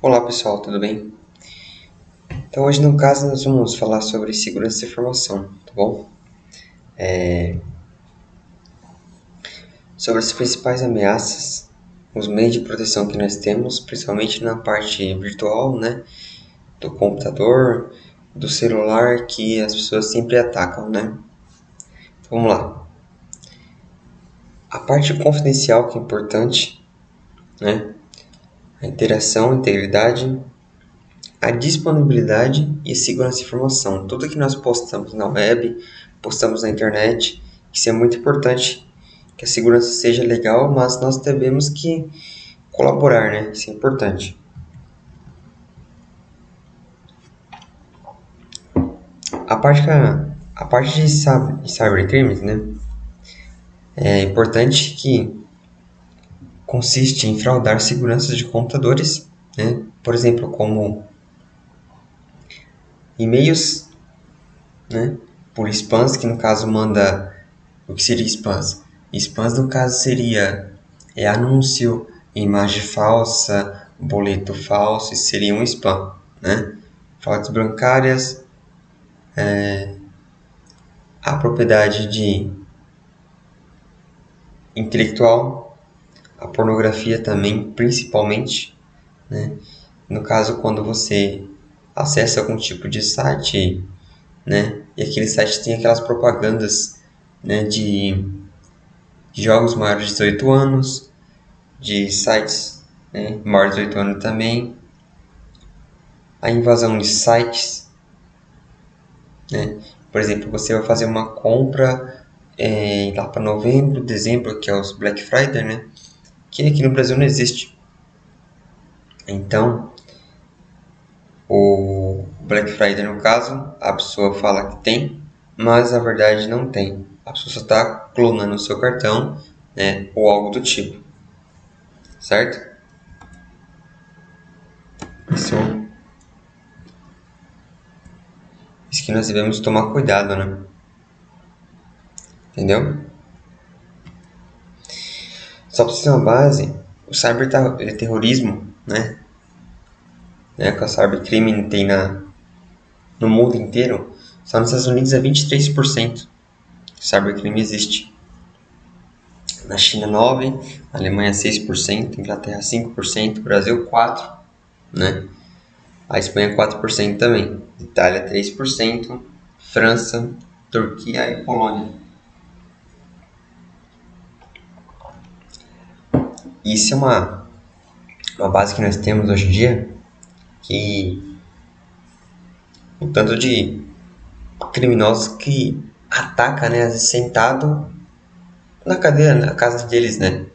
Olá pessoal, tudo bem? Então hoje no caso nós vamos falar sobre segurança de informação, tá bom? É... Sobre as principais ameaças, os meios de proteção que nós temos, principalmente na parte virtual, né? Do computador, do celular que as pessoas sempre atacam, né? Então, vamos lá. A parte confidencial que é importante, né? A interação, a integridade, a disponibilidade e a segurança de informação. Tudo que nós postamos na web, postamos na internet, isso é muito importante que a segurança seja legal, mas nós devemos que colaborar, né? Isso é importante. A parte, a parte de cybercrimes, né? É importante que consiste em fraudar segurança de computadores, né? por exemplo, como e-mails né? por spams, que no caso manda o que seria spams? Spams no caso seria é anúncio, imagem falsa, boleto falso, isso seria um spam, né? Fraudes bancárias, é, a propriedade de intelectual, a pornografia também, principalmente, né? No caso, quando você acessa algum tipo de site, né? E aquele site tem aquelas propagandas, né? De, jogos maiores de 18 anos, de sites né? maiores de 18 anos também, a invasão de sites, né? Por exemplo, você vai fazer uma compra é, lá para novembro, dezembro, que é os Black Friday, né? Que aqui no Brasil não existe. Então, o Black Friday, no caso, a pessoa fala que tem, mas na verdade não tem. A pessoa só está clonando o seu cartão, né, ou algo do tipo. Certo? Isso, isso que nós devemos tomar cuidado, né? Entendeu? Só para ter uma base, o cyberterrorismo, né? né? Que o cybercrime tem na, no mundo inteiro, só nos Estados Unidos é 23%. O cybercrime existe. Na China 9%, na Alemanha 6%, Inglaterra 5%, Brasil 4%, né? A Espanha 4% também, Itália 3%, França, Turquia e Polônia Isso é uma, uma base que nós temos hoje em dia, que o tanto de criminosos que ataca, né, sentado na cadeira, na casa deles, né?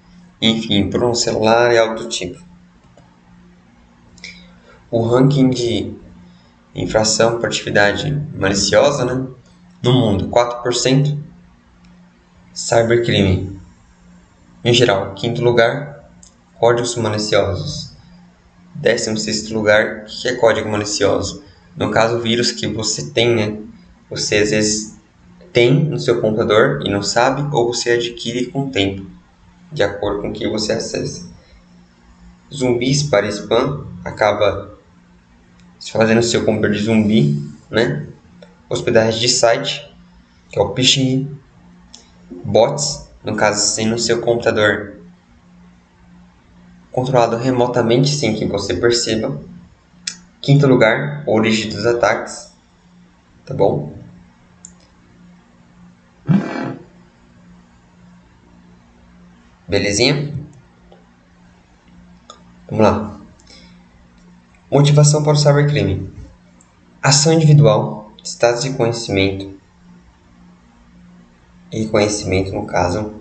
Enfim, por um celular e algo do tipo. O ranking de infração por atividade maliciosa, né? No mundo, 4%. Cybercrime, em geral, quinto lugar, Códigos maliciosos. 16 lugar, o que é código malicioso? No caso, vírus que você tem, né? Você às vezes tem no seu computador e não sabe, ou você adquire com o tempo, de acordo com o que você acessa. Zumbis para spam acaba fazendo o seu computador de zumbi, né? Hospedagem de site, que é o phishing. Bots, no caso, sem no seu computador controlado remotamente sem que você perceba. Quinto lugar, origem dos ataques. Tá bom? Belezinha? Vamos lá. Motivação para o cybercrime. Ação individual, status de conhecimento e conhecimento no caso,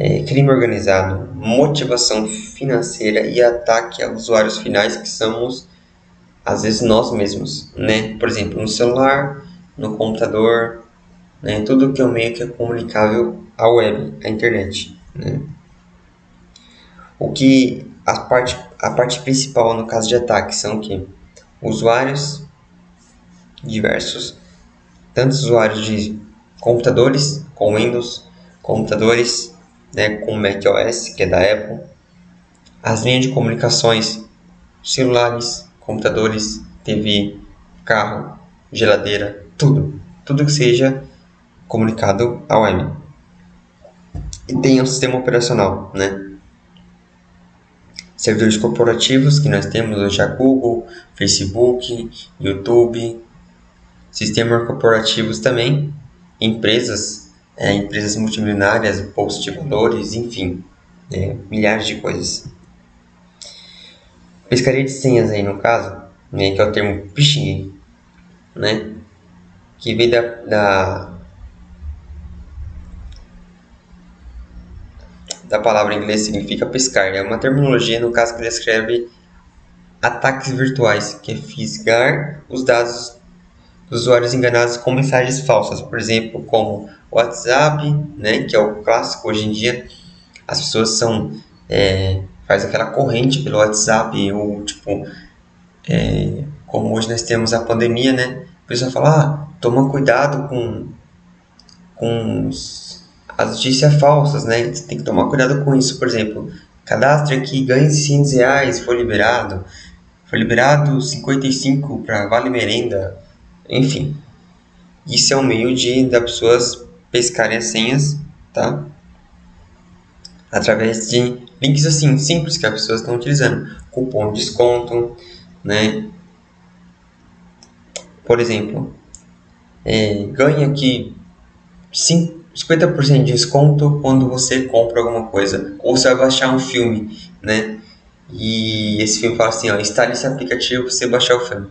é, crime organizado, motivação financeira e ataque a usuários finais que somos às vezes nós mesmos, né? Por exemplo, no celular, no computador, né? Tudo que é um meio que é comunicável à web, à internet, né? O que a parte a parte principal no caso de ataque são que usuários diversos, tanto usuários de computadores com Windows, computadores né, com o macOS, que é da Apple, as linhas de comunicações celulares, computadores, TV, carro, geladeira, tudo. Tudo que seja comunicado à web. E tem um sistema operacional, né? Servidores corporativos que nós temos hoje a Google, Facebook, YouTube, sistemas corporativos também, empresas, é, empresas multimilionárias, de valores, enfim, é, milhares de coisas. Pescaria de senhas aí no caso, né, que é o termo phishing, né, que vem da, da, da palavra em inglês significa pescar. É uma terminologia, no caso, que descreve ataques virtuais, que é fisgar os dados dos usuários enganados com mensagens falsas, por exemplo, como WhatsApp, né, que é o clássico hoje em dia. As pessoas são é, faz aquela corrente pelo WhatsApp ou tipo é, como hoje nós temos a pandemia, né? A pessoa fala, ah, toma cuidado com com as notícias falsas, né? Você tem que tomar cuidado com isso, por exemplo, cadastre aqui, ganhe 100 reais, foi liberado, foi liberado 55 para vale merenda, enfim, isso é um meio de das pessoas pescarem as senhas, tá? Através de links assim simples que as pessoas estão utilizando, cupom de desconto, né? Por exemplo, é, ganha aqui 50% de desconto quando você compra alguma coisa, ou você vai baixar um filme, né? E esse filme fala assim, ó, instale esse aplicativo para você baixar o filme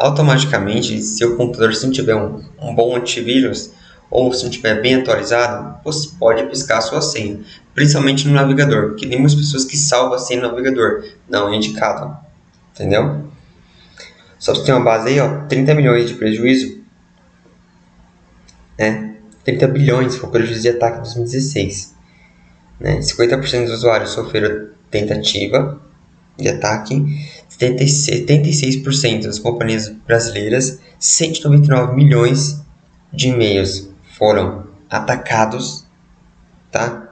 automaticamente, se o computador se não tiver um, um bom antivírus ou se não estiver bem atualizado, você pode piscar a sua senha, principalmente no navegador, porque tem muitas pessoas que salvam a senha no navegador, não é indicado, entendeu? Só para ter uma base aí, ó, 30 milhões de prejuízo, né? 30 bilhões foi o prejuízo de ataque em 2016, né? 50% dos usuários sofreram tentativa de ataque 76% das companhias brasileiras, 199 milhões de e-mails foram atacados, tá?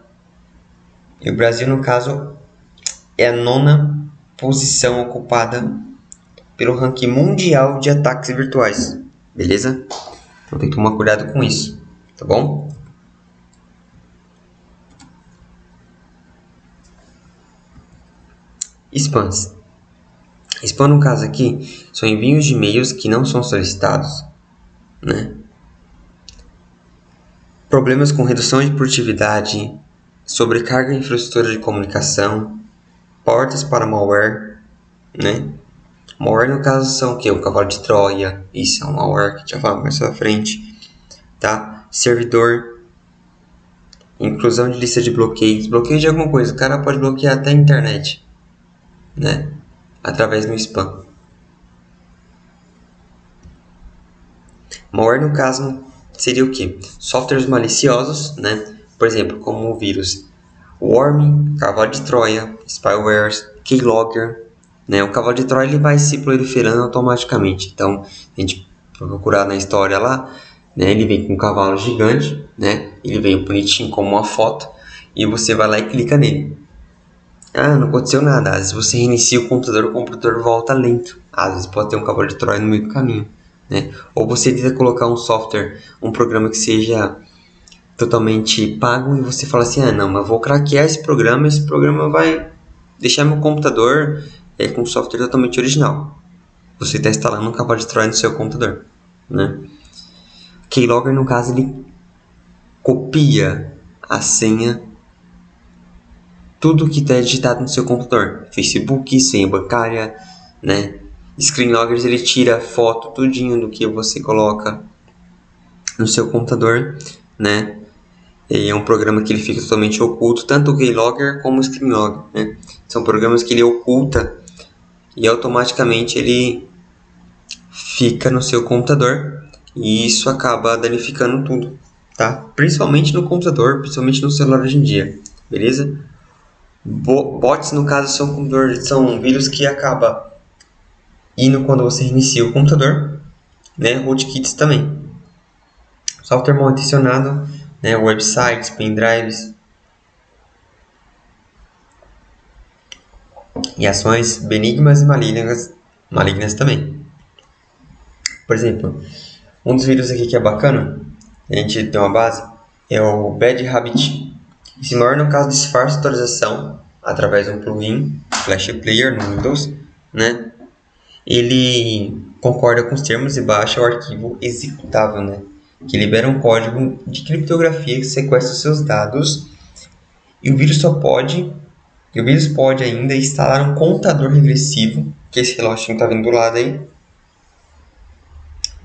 E o Brasil, no caso, é a nona posição ocupada pelo ranking mundial de ataques virtuais, beleza? Então tem que tomar cuidado com isso, tá bom? Spams. Spam, no caso aqui, são envios de e-mails que não são solicitados. Né? Problemas com redução de produtividade, sobrecarga de infraestrutura de comunicação, portas para malware. Né? Malware, no caso, são o que? O cavalo de Troia. Isso é um malware que já falo mais pra frente. Tá? Servidor. Inclusão de lista de bloqueios. Bloqueio de alguma coisa. O cara pode bloquear até a internet. Né? através do spam. Malware, no caso, seria o que? Softwares maliciosos, né? Por exemplo, como o vírus Worm, Cavalo de Troia, Spywares, Keylogger. Né? O Cavalo de Troia ele vai se proliferando automaticamente. Então, a gente procurar na história lá, né? ele vem com um cavalo gigante, né? ele vem bonitinho como uma foto, e você vai lá e clica nele. Ah, não aconteceu nada. Às vezes você reinicia o computador, o computador volta lento. Às vezes pode ter um cavalo de Troia no meio do caminho. Né? Ou você tenta colocar um software, um programa que seja totalmente pago e você fala assim, ah não, mas vou craquear esse programa, esse programa vai deixar meu computador é, com software totalmente original. Você está instalando um cavalo de Troia no seu computador. Né? Keylogger, no caso, ele copia a senha tudo que está digitado no seu computador, Facebook, senha bancária, né? Screen loggers ele tira foto tudinho do que você coloca no seu computador, né? E é um programa que ele fica totalmente oculto, tanto o Keylogger como o Screen Logger, né? São programas que ele oculta e automaticamente ele fica no seu computador e isso acaba danificando tudo, tá? Principalmente no computador, principalmente no celular hoje em dia, beleza? Bots, no caso, são, são vírus que acaba indo quando você reinicia o computador, né? Rootkits também. Software mal intencionado, né? Websites, pendrives. e ações benignas e malignas, malignas também. Por exemplo, um dos vírus aqui que é bacana, a gente tem uma base, é o Bad Habit. Esse maior no caso de disfarce atualização através de um plugin Flash Player no Windows, né? Ele concorda com os termos e baixa o arquivo executável, né? Que libera um código de criptografia que sequestra os seus dados e o vírus só pode e o vírus pode ainda instalar um contador regressivo, que esse reloginho está vendo do lado aí,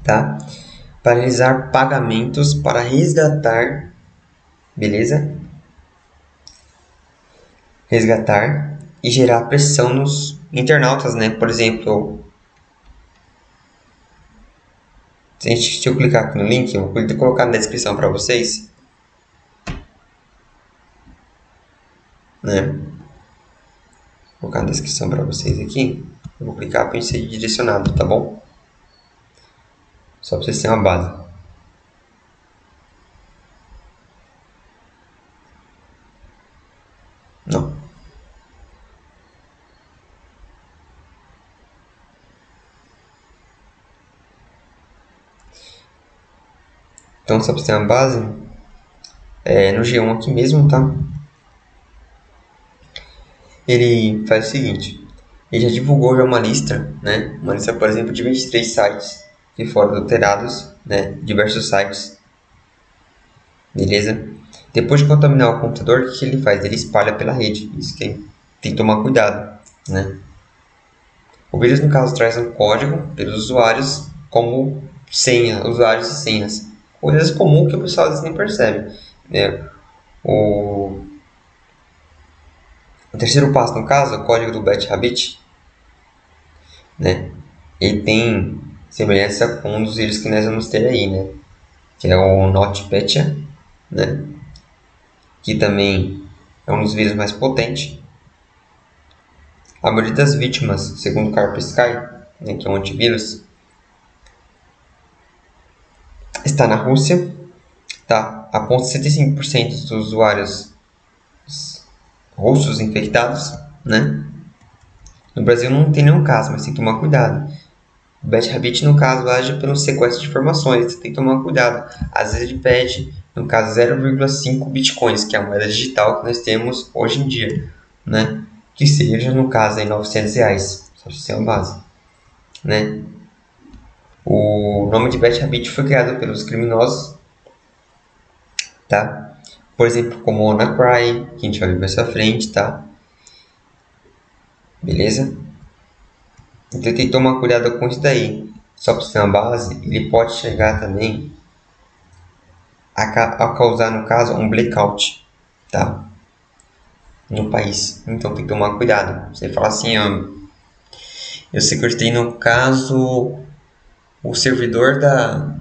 tá? Para realizar pagamentos para resgatar, beleza? Resgatar e gerar pressão nos internautas, né? Por exemplo, se eu clicar aqui no link, eu vou colocar na descrição para vocês, né? Vou colocar na descrição para vocês aqui. Eu vou clicar para ser direcionado, tá bom? Só para vocês terem uma base. Não. Então, só para ter uma base, é, no G1 aqui mesmo, tá? Ele faz o seguinte, ele já divulgou já uma lista, né? Uma lista, por exemplo, de 23 sites que foram adulterados, né? Diversos sites. Beleza? Depois de contaminar o computador, o que ele faz? Ele espalha pela rede. Isso que tem que tomar cuidado, né? O vírus, no caso, traz um código pelos usuários como senha, usuários e senhas coisas comuns que o pessoal às vezes nem percebe. Né? O... o terceiro passo, no caso, o código do Bat Habit, né? ele tem semelhança com um dos vírus que nós vamos ter aí, né? que é o NotPetya, né? que também é um dos vírus mais potentes. A maioria das vítimas, segundo Kaspersky, né, que é um antivírus, está na Rússia, tá? A ponto de 75% dos usuários russos infectados, né? No Brasil não tem nenhum caso, mas tem que tomar cuidado. O Bad Habit, no caso, age pelo sequestro de informações, tem que tomar cuidado. Às vezes ele pede, no caso, 0,5 bitcoins, que é a moeda digital que nós temos hoje em dia, né? Que seja, no caso, em 900 reais, só para ser uma base, né? O nome de Bad Habit foi criado pelos criminosos, tá? Por exemplo, como WannaCry, que a gente vai ver mais frente, tá? Beleza? Então tem que tomar cuidado com isso daí. Só para ser uma base, ele pode chegar também a, a causar, no caso, um blackout, tá? No país. Então tem que tomar cuidado. Você fala assim, eu secretei no caso o servidor da,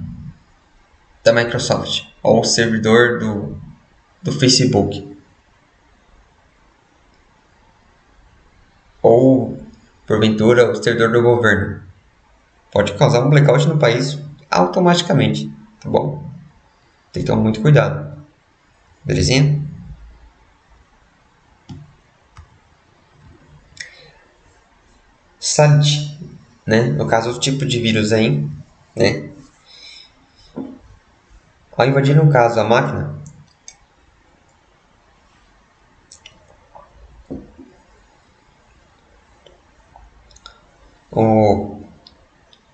da Microsoft ou o servidor do, do Facebook. Ou, porventura, o servidor do governo. Pode causar um blackout no país automaticamente, tá bom? Tem que tomar muito cuidado. Belezinha? Salte né? No caso, o tipo de vírus aí, né? Ao invadir, no caso, a máquina, o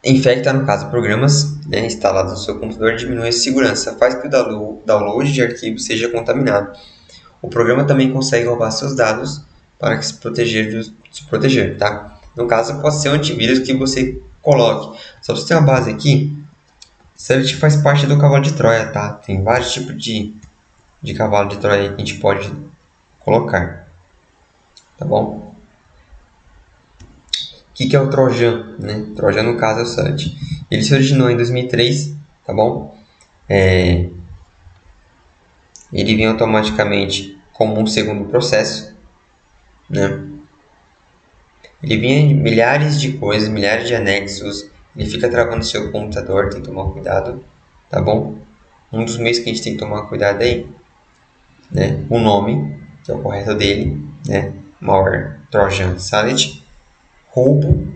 infecta, no caso, programas né, instalados no seu computador diminui a segurança, faz que o download de arquivos seja contaminado. O programa também consegue roubar seus dados para se proteger, se proteger tá? No caso, pode ser um antivírus que você coloque. Só para você ter uma base aqui, Celtic faz parte do cavalo de Troia, tá? Tem vários tipos de, de cavalo de Troia que a gente pode colocar. Tá bom? O que, que é o Trojan? Né? Trojan, no caso, é o Celtic. Ele se originou em 2003, tá bom? É... Ele vem automaticamente como um segundo processo, né? Ele vinha milhares de coisas, milhares de anexos, ele fica travando seu computador, tem que tomar cuidado, tá bom? Um dos meios que a gente tem que tomar cuidado aí, né? O nome, que é o correto dele, né? Malware, Trojan Salad, roubo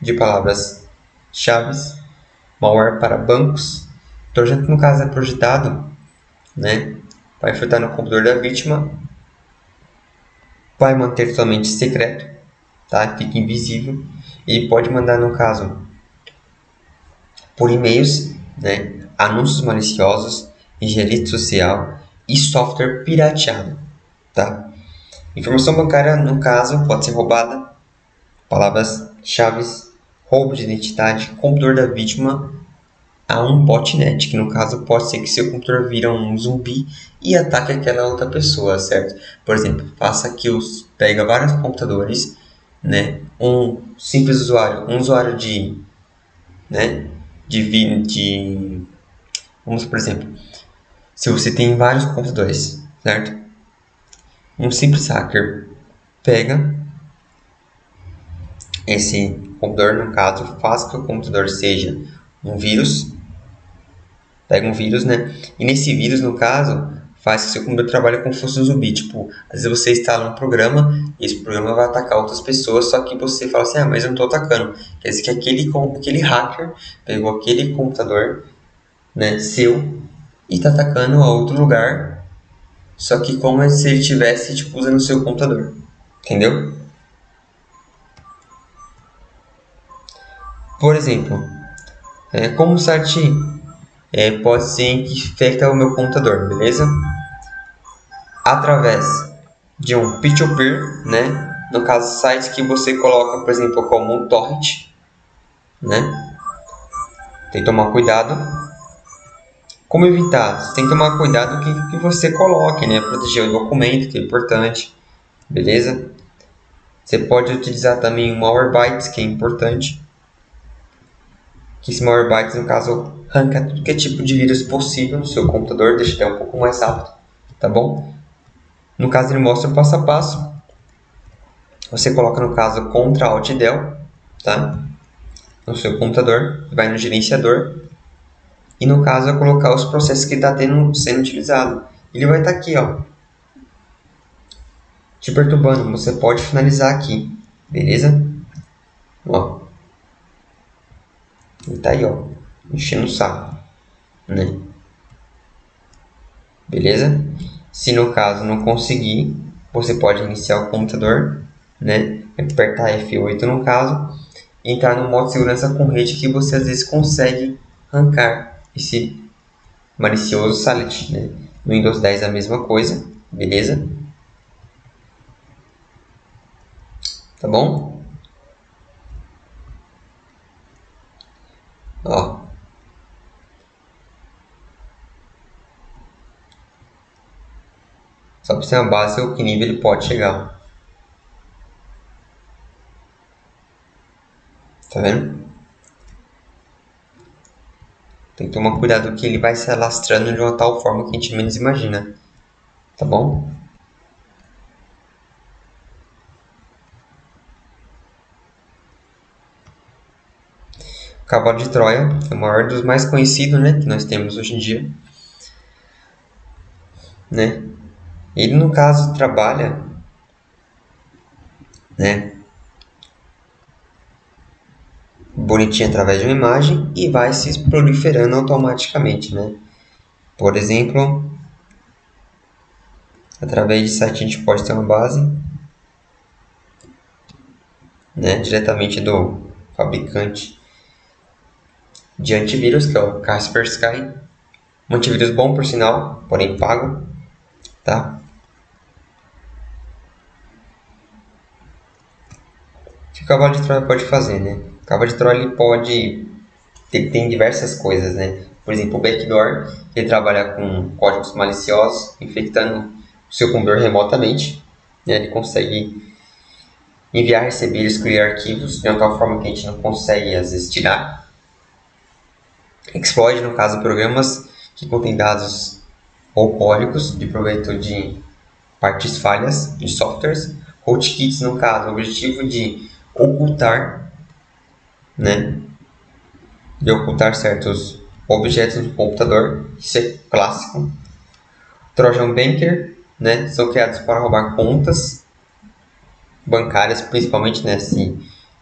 de palavras-chave, malware para bancos. Trojan, no caso é projetado, né, vai infectar no computador da vítima, vai manter totalmente secreto, tá? Fica invisível e pode mandar no caso por e-mails, né, anúncios maliciosos, rede social e software pirateado, tá? Informação bancária, no caso, pode ser roubada, palavras-chave, roubo de identidade, computador da vítima a um botnet, que no caso pode ser que seu computador vira um zumbi e ataque aquela outra pessoa, certo? Por exemplo, faça que os pega vários computadores, né? Um simples usuário, um usuário de, né? De, de vamos por exemplo, se você tem vários computadores, certo? Um simples hacker pega esse computador, no caso, faz que o computador seja um vírus, pega um vírus, né? E nesse vírus, no caso, faz que seu computador trabalhe como se fosse um zumbi. Tipo, às vezes você instala um programa e esse programa vai atacar outras pessoas, só que você fala assim, ah, mas eu não estou atacando. Quer dizer que aquele, aquele hacker pegou aquele computador né, seu e está atacando a outro lugar, só que como se ele estivesse tipo, usando o seu computador. Entendeu? Por exemplo, é, como o site é, pode ser que infecta o meu computador, beleza? Através de um peer-to-peer, né? No caso, sites que você coloca, por exemplo, como um torrent, né? Tem que tomar cuidado. Como evitar? Você tem que tomar cuidado o que você coloque, né? Proteger o documento, que é importante, beleza? Você pode utilizar também o Malwarebytes, que é importante que esse Malwarebytes, no caso, arranca tudo que é tipo de vírus possível no seu computador, deixa até um pouco mais rápido, tá bom? No caso, ele mostra o passo a passo. Você coloca, no caso, Ctrl Alt Del, tá? No seu computador, vai no gerenciador, e no caso, é colocar os processos que está sendo utilizado. Ele vai estar tá aqui, ó, te perturbando. Você pode finalizar aqui, beleza? Ó, e tá aí, ó, enchendo o saco, né? Beleza? Se no caso não conseguir, você pode iniciar o computador, né? Apertar F8 no caso, e entrar no modo segurança com rede que você às vezes consegue arrancar esse malicioso Salit, né? No Windows 10 a mesma coisa, beleza? Tá bom? Ó. Só para ser uma base o que nível ele pode chegar. Tá vendo? Tem que tomar cuidado que ele vai se alastrando de uma tal forma que a gente menos imagina. Tá bom? Cavalo de Troia é o maior dos mais conhecidos, né, que nós temos hoje em dia, né? Ele no caso trabalha, né, bonitinho através de uma imagem e vai se proliferando automaticamente, né? Por exemplo, através de site a gente pode ter uma base, né, diretamente do fabricante de antivírus, que é o Kaspersky. Um antivírus bom, por sinal, porém pago, tá? O que o cavalo de Troia pode fazer, né? O cavalo de Troia ele pode... Ele tem diversas coisas, né? Por exemplo, o backdoor, ele trabalha com códigos maliciosos, infectando o seu computador remotamente. Né? Ele consegue enviar, receber excluir arquivos de uma tal forma que a gente não consegue, às vezes, tirar. Exploit, no caso, programas que contêm dados ou códigos de proveito de partes falhas de softwares. Rootkits, no caso, o objetivo de ocultar, né, de ocultar certos objetos do computador, isso é clássico. Trojan Banker, né, são criados para roubar contas, bancárias, principalmente nessa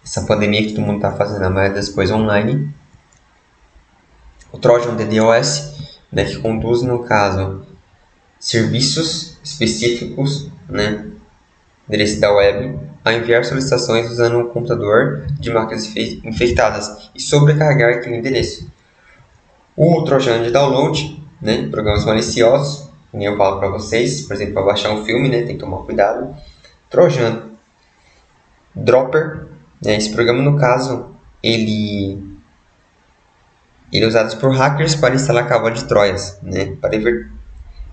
essa pandemia que todo mundo está fazendo a maioria das coisas online. O Trojan DDoS, né, que conduz, no caso, serviços específicos, né, endereço da web, a enviar solicitações usando um computador de máquinas infectadas e sobrecarregar aquele endereço. O Trojan de download, né, programas maliciosos, como eu falo para vocês, por exemplo, para baixar um filme, né, tem que tomar cuidado. Trojan Dropper, né, esse programa no caso, ele ele é usado por hackers para instalar cavalo de Troias, né, para, evitar,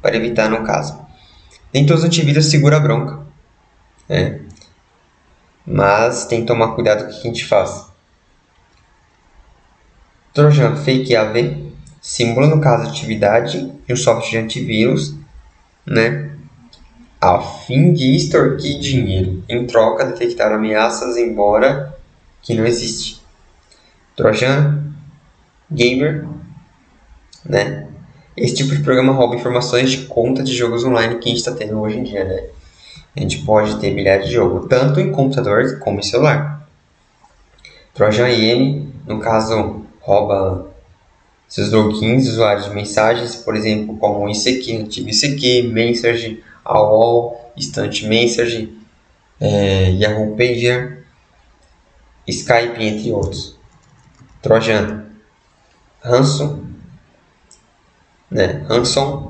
para evitar no caso. Nem todos os antivírus segura a bronca, né, mas tem que tomar cuidado com o que a gente faz. Trojan Fake AV simula, no caso, atividade de um software de antivírus, né, a fim de extorquir dinheiro, em troca de detectar ameaças, embora que não existe. Trojan Gamer, né? Esse tipo de programa rouba informações de conta de jogos online que a gente está tendo hoje em dia, né? A gente pode ter milhares de jogos, tanto em computador como em celular. Trojan IM, no caso, rouba seus logins, usuários de mensagens, por exemplo, como ICQ, Nativo ICQ, Message, AOL, Instant Message, é, Yahoo Pager, Skype, entre outros. Trojan Ransom, né? Ransom,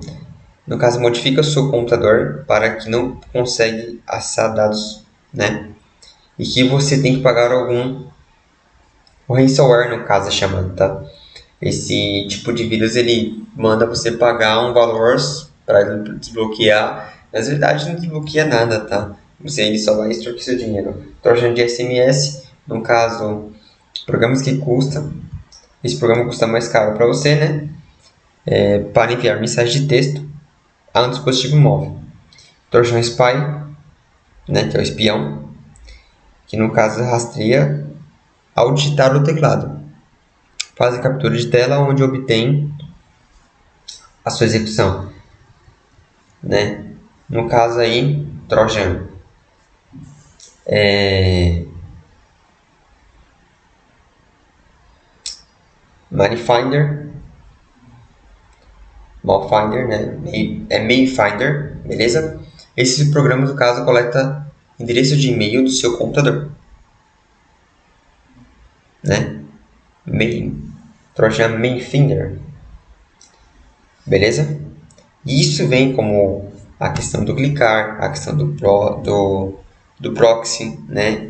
no caso, modifica seu computador para que não consegue acessar dados, né? E que você tem que pagar algum o ransomware, no caso, é chamado, tá? Esse tipo de vírus ele manda você pagar um valor para desbloquear. Mas na verdade não desbloqueia nada, tá? Você ele só vai extorquir seu dinheiro. Trojan de SMS, no caso, programas que custam. Esse programa custa mais caro para você, né? É, para enviar mensagem de texto a um dispositivo móvel. Trojan Spy, né, que é o espião, que no caso rastreia ao digitar o teclado faz a captura de tela onde obtém a sua execução. Né? No caso aí, Trojan. É... Manifinder, Malfinder, né? É Mayfinder, beleza? Esse programa, no caso, coleta endereço de e-mail do seu computador, né? Main Trojan Mayfinger. Beleza? E isso vem como a questão do clicar, a questão do, pro, do, do proxy, né?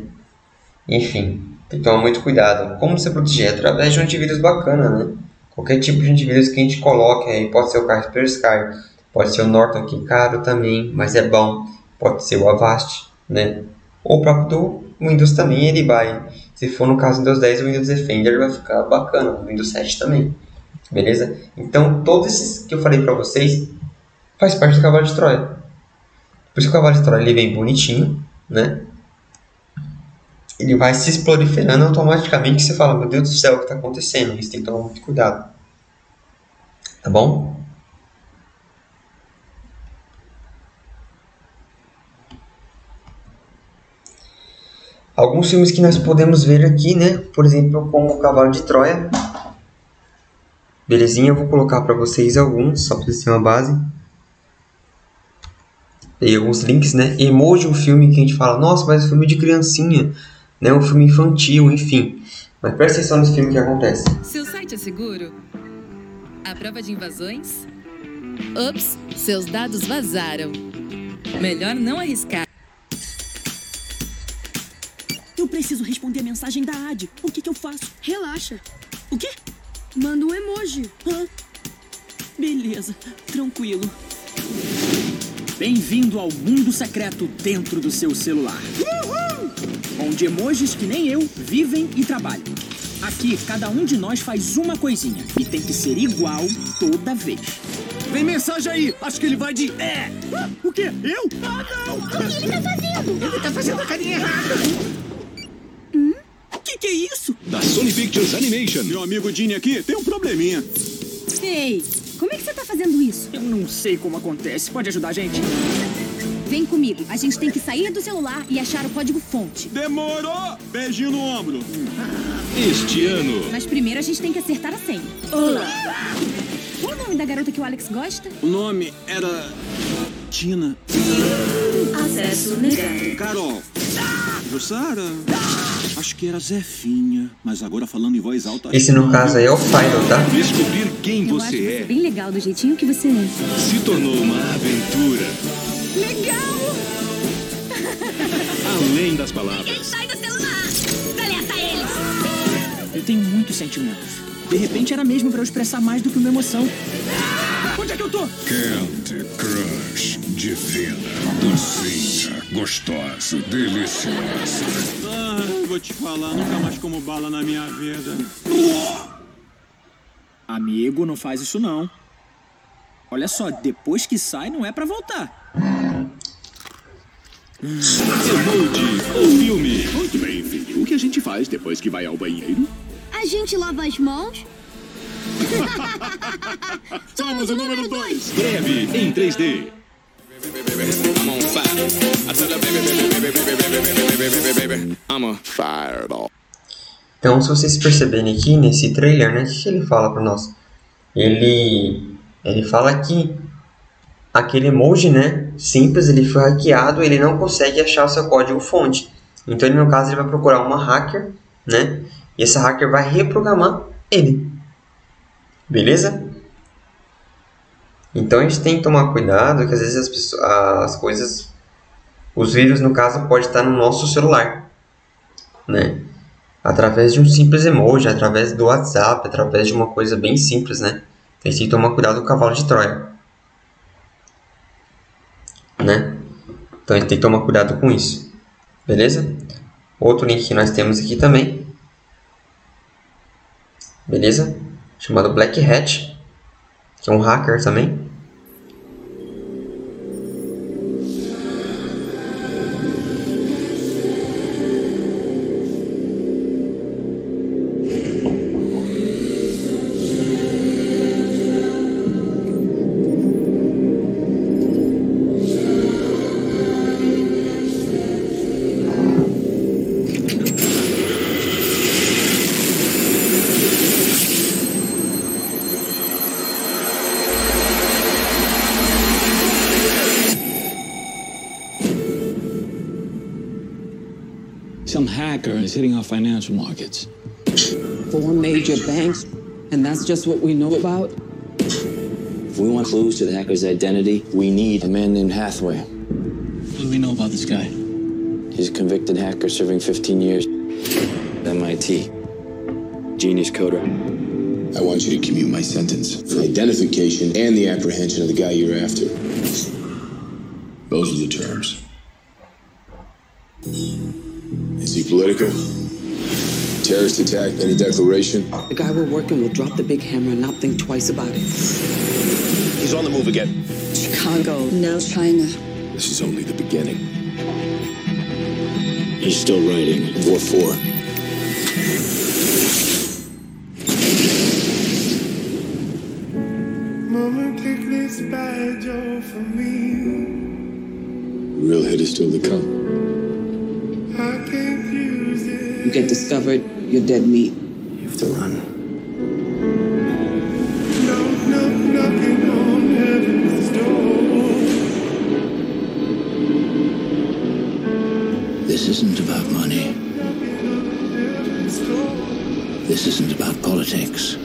Enfim, tem que tomar muito cuidado. Como se proteger? Através de um antivírus bacana, né? Qualquer tipo de antivírus que a gente coloque aí, pode ser o Kaspersky, pode ser o Norton, que é caro também, mas é bom. Pode ser o Avast, né? Ou o próprio do Windows também, ele vai se for no caso do Windows 10, o Windows Defender vai ficar bacana, o Windows 7 também. Beleza? Então, todos esses que eu falei para vocês faz parte do cavalo de Troia. Por isso que o cavalo de Troia ele vem bonitinho, né? Ele vai se proliferando automaticamente você fala, meu Deus do céu, o que está acontecendo? Isso tem que tomar muito cuidado. Tá bom? Alguns filmes que nós podemos ver aqui, né? Por exemplo, como O Cavalo de Troia. Belezinha, eu vou colocar para vocês alguns, só para vocês terem uma base. E alguns links, né? Emoji, um filme que a gente fala, nossa, mas é um filme de criancinha, né? Um filme infantil, enfim. Mas presta atenção nesse filme que acontece. Seu site é seguro? A prova de invasões? Ups, seus dados vazaram. Melhor não arriscar. Eu preciso responder a mensagem da Ad. O que, que eu faço? Relaxa. O quê? Manda um emoji. Hã? Beleza, tranquilo. Bem-vindo ao mundo secreto dentro do seu celular. Uhul! Onde emojis que nem eu vivem e trabalham. Aqui, cada um de nós faz uma coisinha e tem que ser igual toda vez. Vem mensagem aí! Acho que ele vai de é! Ah, o quê? Eu? Ah, não! O que ele tá fazendo? Ele tá fazendo a carinha errada! Que que é isso? Da Sony Pictures Animation. Meu amigo Dini aqui tem um probleminha. Ei, como é que você tá fazendo isso? Eu não sei como acontece. Pode ajudar a gente? Vem comigo. A gente tem que sair do celular e achar o código fonte. Demorou! Beijinho no ombro. Este ano, Mas primeiro a gente tem que acertar a senha. Olá. Qual o nome da garota que o Alex gosta? O nome era. Tina. Acesso negado. Carol. Jussara. Acho que era Zefinha. Mas agora falando em voz alta. Esse no caso aí é o Final, tá? descobrir quem Eu você você é bem legal do jeitinho que você é. se tornou uma aventura Legal! além das palavras. Sai do celular! Deleta eles! Eu tenho muitos sentimentos. De repente era mesmo pra eu expressar mais do que uma emoção. Onde é que eu tô? Candy Crush Divina, docinha, gostosa, deliciosa. Ah, vou te falar, nunca mais como bala na minha vida. Amigo, não faz isso não. Olha só, depois que sai não é pra voltar. Emoji ou filme. Muito bem, filho. O que a gente faz depois que vai ao banheiro? A gente lava as mãos? Somos o número 2. Breve em 3D. Então, se vocês perceberem aqui nesse trailer, né, o que ele fala para nós? Ele, ele fala que aquele emoji, né, simples, ele foi hackeado, ele não consegue achar o seu código fonte. Então, ele, no caso, ele vai procurar uma hacker, né, e essa hacker vai reprogramar ele. Beleza? Então, a gente tem que tomar cuidado, que às vezes as, pessoas, as coisas, os vírus, no caso, pode estar no nosso celular, né? através de um simples emoji, através do WhatsApp, através de uma coisa bem simples, né? Gente tem que tomar cuidado com o cavalo de Troia. Né? Então a gente tem que tomar cuidado com isso. Beleza? Outro link que nós temos aqui também. Beleza? Chamado Black Hat. Um hacker também. Financial markets. Four major banks, and that's just what we know about? If we want clues to the hacker's identity, we need a man named Hathaway. What do we know about this guy? He's a convicted hacker serving 15 years. At MIT. Genius coder. I want you to commute my sentence for identification and the apprehension of the guy you're after. Those are the terms. Is he political? Terrorist attack? Any declaration? The guy we're working will drop the big hammer and not think twice about it. He's on the move again. Chicago. Now China. This is only the beginning. He's still writing. War 4. Discovered, you're dead meat. You have to run. This isn't about money. This isn't about politics.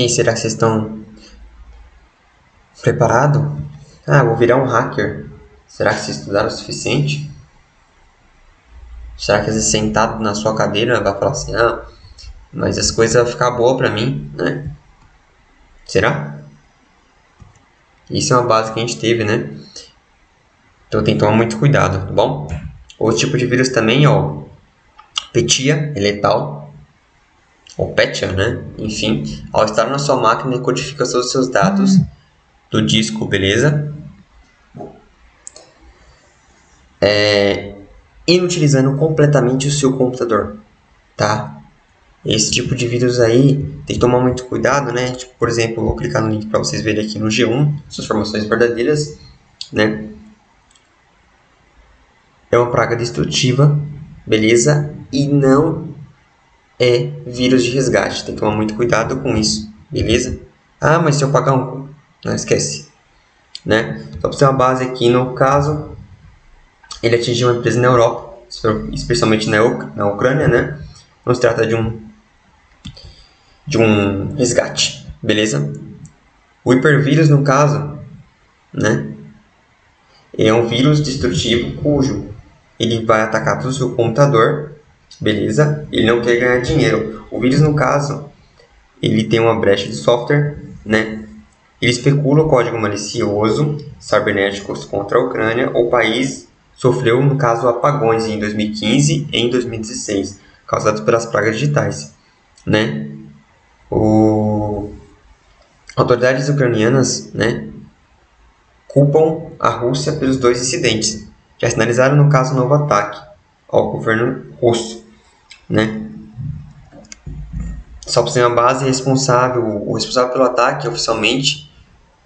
E será que vocês estão preparados? Ah, vou virar um hacker. Será que vocês estudaram o suficiente? Será que às vezes sentado na sua cadeira vai falar assim, ah, mas as coisas vão ficar boas pra mim, né? Será? Isso é uma base que a gente teve, né? Então tem que tomar muito cuidado, tá bom? Outro tipo de vírus também, ó, Petia, é letal, ou Petia, né? Enfim, ao estar na sua máquina, ele codifica todos os seus dados do disco, beleza? É, inutilizando completamente o seu computador, tá? Esse tipo de vírus aí tem que tomar muito cuidado, né? Tipo, por exemplo, vou clicar no link para vocês verem aqui no G1, suas informações verdadeiras, né? É uma praga destrutiva, beleza? E não é vírus de resgate. Tem que tomar muito cuidado com isso, beleza? Ah, mas se eu pagar um... Não esquece, né? Só para ser uma base aqui, no caso, ele atingiu uma empresa na Europa, especialmente na, Uc na Ucrânia, né? Não se trata de um de um resgate, beleza? O hipervírus, no caso, né, é um vírus destrutivo cujo ele vai atacar todo o seu computador, beleza? Ele não quer ganhar dinheiro. O vírus, no caso, ele tem uma brecha de software, né? Ele especula o código malicioso cibernéticos contra a Ucrânia. O país sofreu, no caso, apagões em 2015 e em 2016, causados pelas pragas digitais, né? O... Autoridades ucranianas né, culpam a Rússia pelos dois incidentes. Já sinalizaram, no caso, um novo ataque ao governo russo. Né? Só para ser uma base responsável, o responsável pelo ataque oficialmente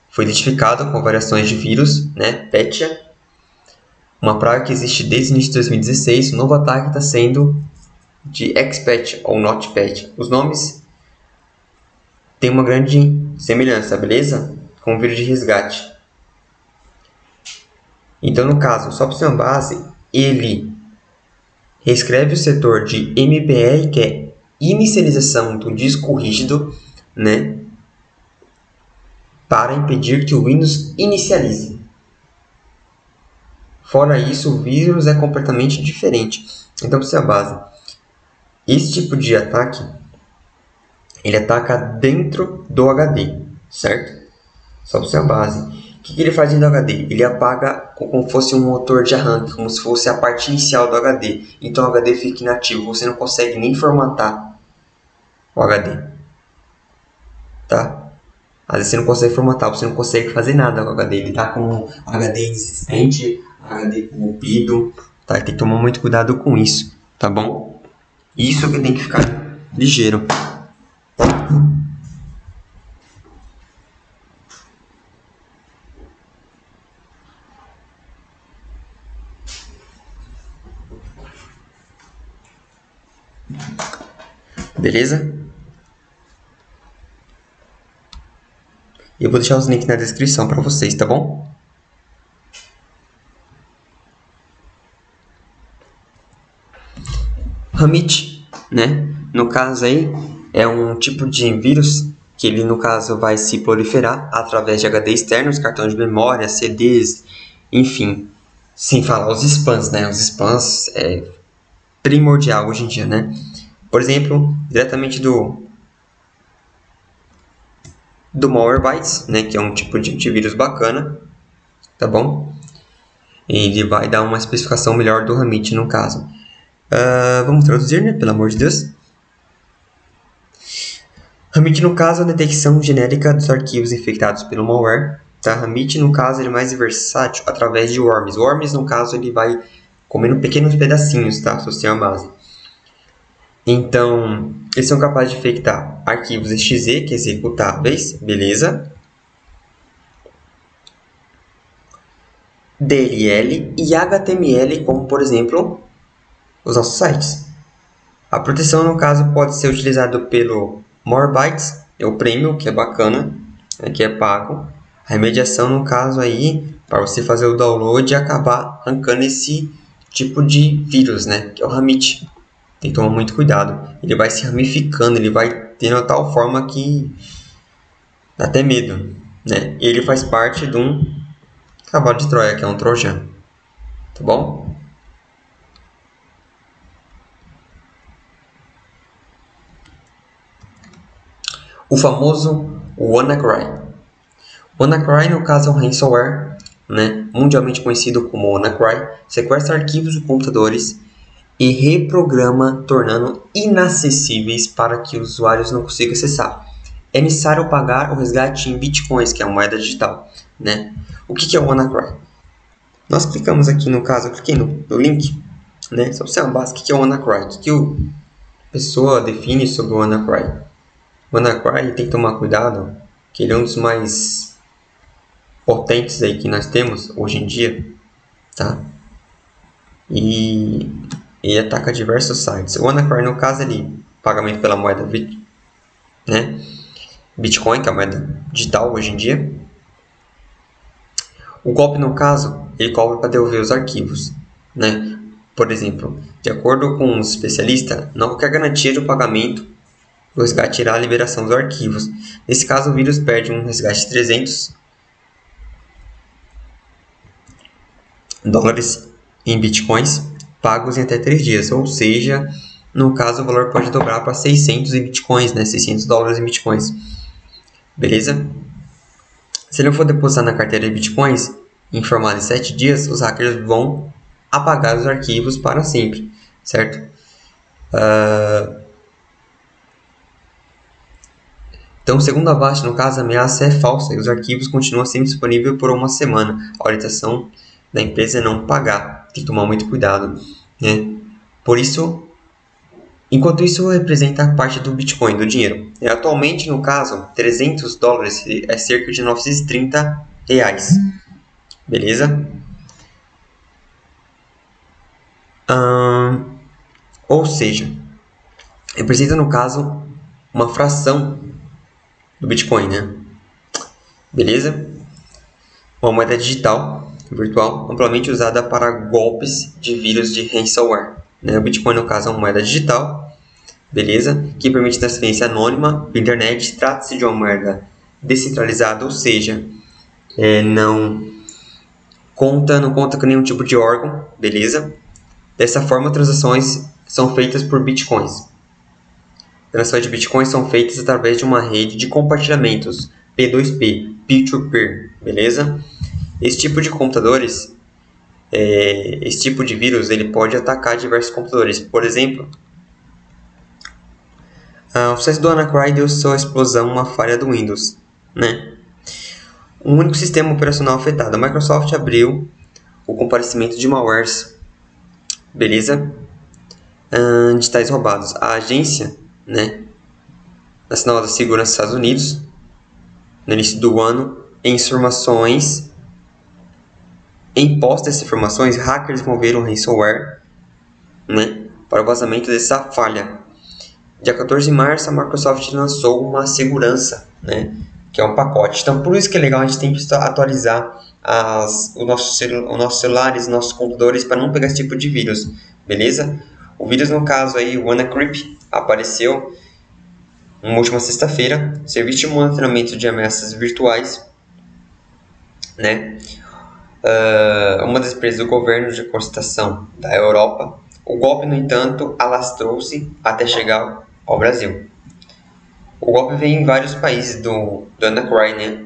foi identificado com variações de vírus, né, Petia, uma praga que existe desde o início de 2016. O novo ataque está sendo de XPET ou NotPet. Os nomes tem uma grande semelhança, beleza? Com o vírus de resgate. Então, no caso, só para uma base, ele reescreve o setor de MBR, que é inicialização do disco rígido, né? Para impedir que o Windows inicialize. Fora isso, o vírus é completamente diferente. Então, para ser a base, esse tipo de ataque ele ataca dentro do HD, certo? Só para ser a base. Que, que ele faz dentro do HD? Ele apaga como fosse um motor de arranque, como se fosse a parte inicial do HD. Então o HD fica inativo, você não consegue nem formatar o HD. Tá? Às vezes você não consegue formatar, você não consegue fazer nada com o HD. Ele tá com HD inexistente, HD corrompido, tá? Tem que tomar muito cuidado com isso, tá bom? Isso que tem que ficar ligeiro. Beleza? Eu vou deixar os links na descrição para vocês, tá bom? Hamid, né? No caso aí, é um tipo de vírus que ele, no caso, vai se proliferar através de HD externos, cartões de memória, CDs, enfim. Sem falar os spams, né? Os spams é primordial hoje em dia, né? Por exemplo, diretamente do do Malwarebytes, né, que é um tipo de antivírus bacana, tá bom? Ele vai dar uma especificação melhor do Hamid no caso. Uh, vamos traduzir, né, pelo amor de Deus. Hamid, no caso, é a detecção genérica dos arquivos infectados pelo malware. Tá? Hamid, no caso, ele é mais versátil através de worms. Worms, no caso, ele vai comendo pequenos pedacinhos, tá? Associar a base. Então, eles são capazes de infectar arquivos exe, que é executáveis, beleza? DLL e HTML, como por exemplo os nossos sites. A proteção, no caso, pode ser utilizada pelo More Bytes é o prêmio, que é bacana, né, que é pago. A remediação, no caso aí, para você fazer o download e acabar arrancando esse tipo de vírus, né, que é o Ramit. Tem que tomar muito cuidado. Ele vai se ramificando, ele vai tendo tal forma que dá até medo, né? Ele faz parte de um cavalo de Troia, que é um trojano. Tá bom? o famoso WannaCry. WannaCry, no caso, é um ransomware, né, mundialmente conhecido como WannaCry, sequestra arquivos de computadores e reprograma, tornando inacessíveis para que os usuários não consigam acessar. É necessário pagar o resgate em bitcoins, que é a moeda digital. Né? O que é o WannaCry? Nós clicamos aqui no caso, eu cliquei no, no link, né? só para você uma o que é o WannaCry? O que a pessoa define sobre o WannaCry? O WannaCry tem que tomar cuidado, que ele é um dos mais potentes aí que nós temos hoje em dia, tá? E ele ataca diversos sites. O WannaCry, no caso, ele pagamento pela moeda né? Bitcoin, que é a moeda digital hoje em dia. O golpe, no caso, ele cobra para devolver os arquivos, né? Por exemplo, de acordo com um especialista, não qualquer garantia de pagamento do resgate irá a liberação dos arquivos. Nesse caso, o vírus perde um resgate de 300 dólares em bitcoins pagos em até 3 dias, ou seja, no caso o valor pode dobrar para 600 em bitcoins, né? 600 dólares em bitcoins. Beleza? Se ele for depositar na carteira de bitcoins em formato de 7 dias, os hackers vão apagar os arquivos para sempre, certo? Uh... Então, segundo a VAST, no caso, a ameaça é falsa e os arquivos continuam sempre disponíveis por uma semana. A orientação da empresa é não pagar. Tem que tomar muito cuidado. Né? Por isso, Enquanto isso representa parte do Bitcoin, do dinheiro. E atualmente, no caso, 300 dólares é cerca de 930 reais. Beleza? Hum, ou seja, representa no caso uma fração do Bitcoin, né? Beleza? Uma moeda digital virtual amplamente usada para golpes de vírus de ransomware. Né? O Bitcoin, no caso, é uma moeda digital, beleza? Que permite transferência anônima pela internet. Trata-se de uma moeda descentralizada, ou seja, é, não conta, não conta com nenhum tipo de órgão, beleza? Dessa forma, transações são feitas por bitcoins. Transações de bitcoins são feitas através de uma rede de compartilhamentos P2P, peer-to-peer, beleza? Esse tipo de computadores é, esse tipo de vírus ele pode atacar diversos computadores. Por exemplo, o sucesso do WannaCry deu sua explosão uma falha do Windows, né? Um único sistema operacional afetado. A Microsoft abriu o comparecimento de malwares, beleza? Uh, digitais roubados. A agência, né, Nacional da Segurança dos Estados Unidos, no início do ano, em informações em posse dessas informações, hackers moveram ransomware né, para o vazamento dessa falha. Dia 14 de março, a Microsoft lançou uma segurança, né, que é um pacote. Então, por isso que é legal a gente tem que atualizar as, o nosso os nossos celulares, nossos computadores, para não pegar esse tipo de vírus, beleza? O vírus, no caso aí, o WannaCrypt, apareceu na última sexta-feira, serviço de monitoramento de ameaças virtuais, né? Uh, uma das empresas do governo de constatação da Europa. O golpe, no entanto, alastrou-se até chegar ao Brasil. O golpe vem em vários países do, do Anacry, né?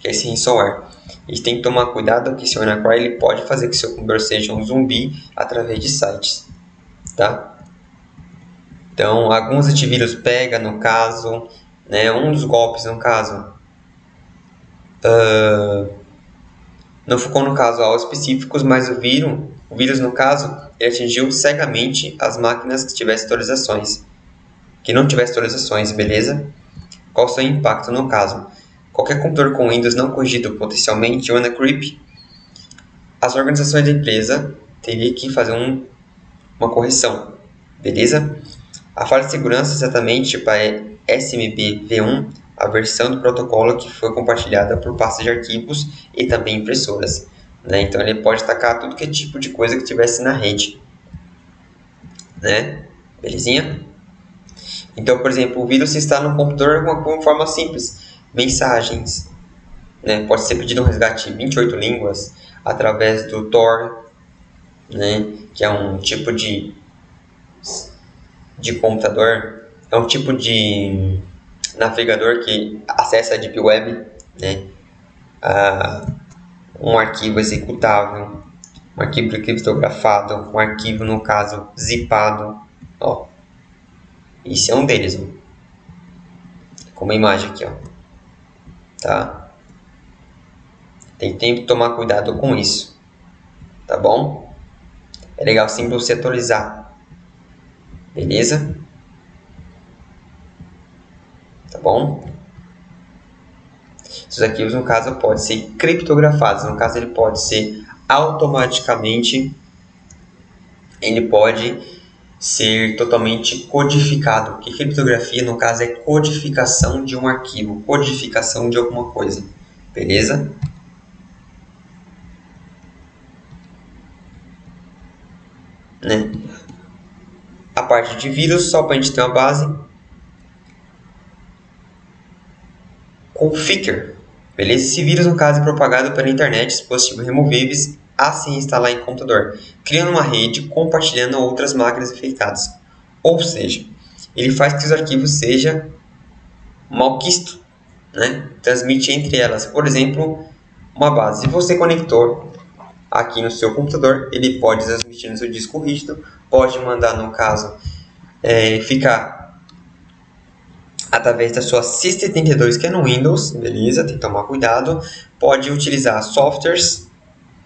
que é esse. A gente tem que tomar cuidado que esse Anacry ele pode fazer que seu computador seja um zumbi através de sites. Tá? Então, alguns antivírus pega no caso, né? um dos golpes no caso. Uh, não focou no caso alvos específicos, mas o vírus, o vírus no caso, ele atingiu cegamente as máquinas que tivessem atualizações. Que não tivessem atualizações, beleza? Qual o seu impacto no caso? Qualquer computador com Windows não corrigido potencialmente creep, as organizações da empresa teriam que fazer um, uma correção, beleza? A falha de segurança exatamente para SMB V1 a versão do protocolo que foi compartilhada por pastas de arquivos e também impressoras. Né? Então ele pode atacar tudo que é tipo de coisa que tivesse na rede. Né? Belezinha? Então, por exemplo, o vírus está no computador de uma forma simples. Mensagens. Né? Pode ser pedido um resgate em 28 línguas através do Tor, né? que é um tipo de, de computador. É um tipo de navegador que acessa a Deep Web, né? ah, um arquivo executável, um arquivo criptografado, um arquivo, no caso, zipado. Ó, esse é um deles, ó. como a imagem aqui, ó. tá? Tem, que tomar cuidado com isso, tá bom? É legal sempre você atualizar, beleza? Tá bom? Esses arquivos, no caso, podem ser criptografados, no caso, ele pode ser automaticamente, ele pode ser totalmente codificado. Que criptografia, no caso, é codificação de um arquivo, codificação de alguma coisa, beleza? Né? A parte de vírus, só para a gente ter uma base. Configure. Beleza? Esse vírus, no caso, é propagado pela internet, dispositivos removíveis, a se instalar em computador, criando uma rede compartilhando outras máquinas infectadas. Ou seja, ele faz que os arquivos sejam malquisto, né? transmite entre elas. Por exemplo, uma base. Se você conectou aqui no seu computador, ele pode transmitir no seu disco rígido, pode mandar, no caso, é, ficar através da sua Sys32 que é no Windows, beleza? Tem que tomar cuidado. Pode utilizar softwares,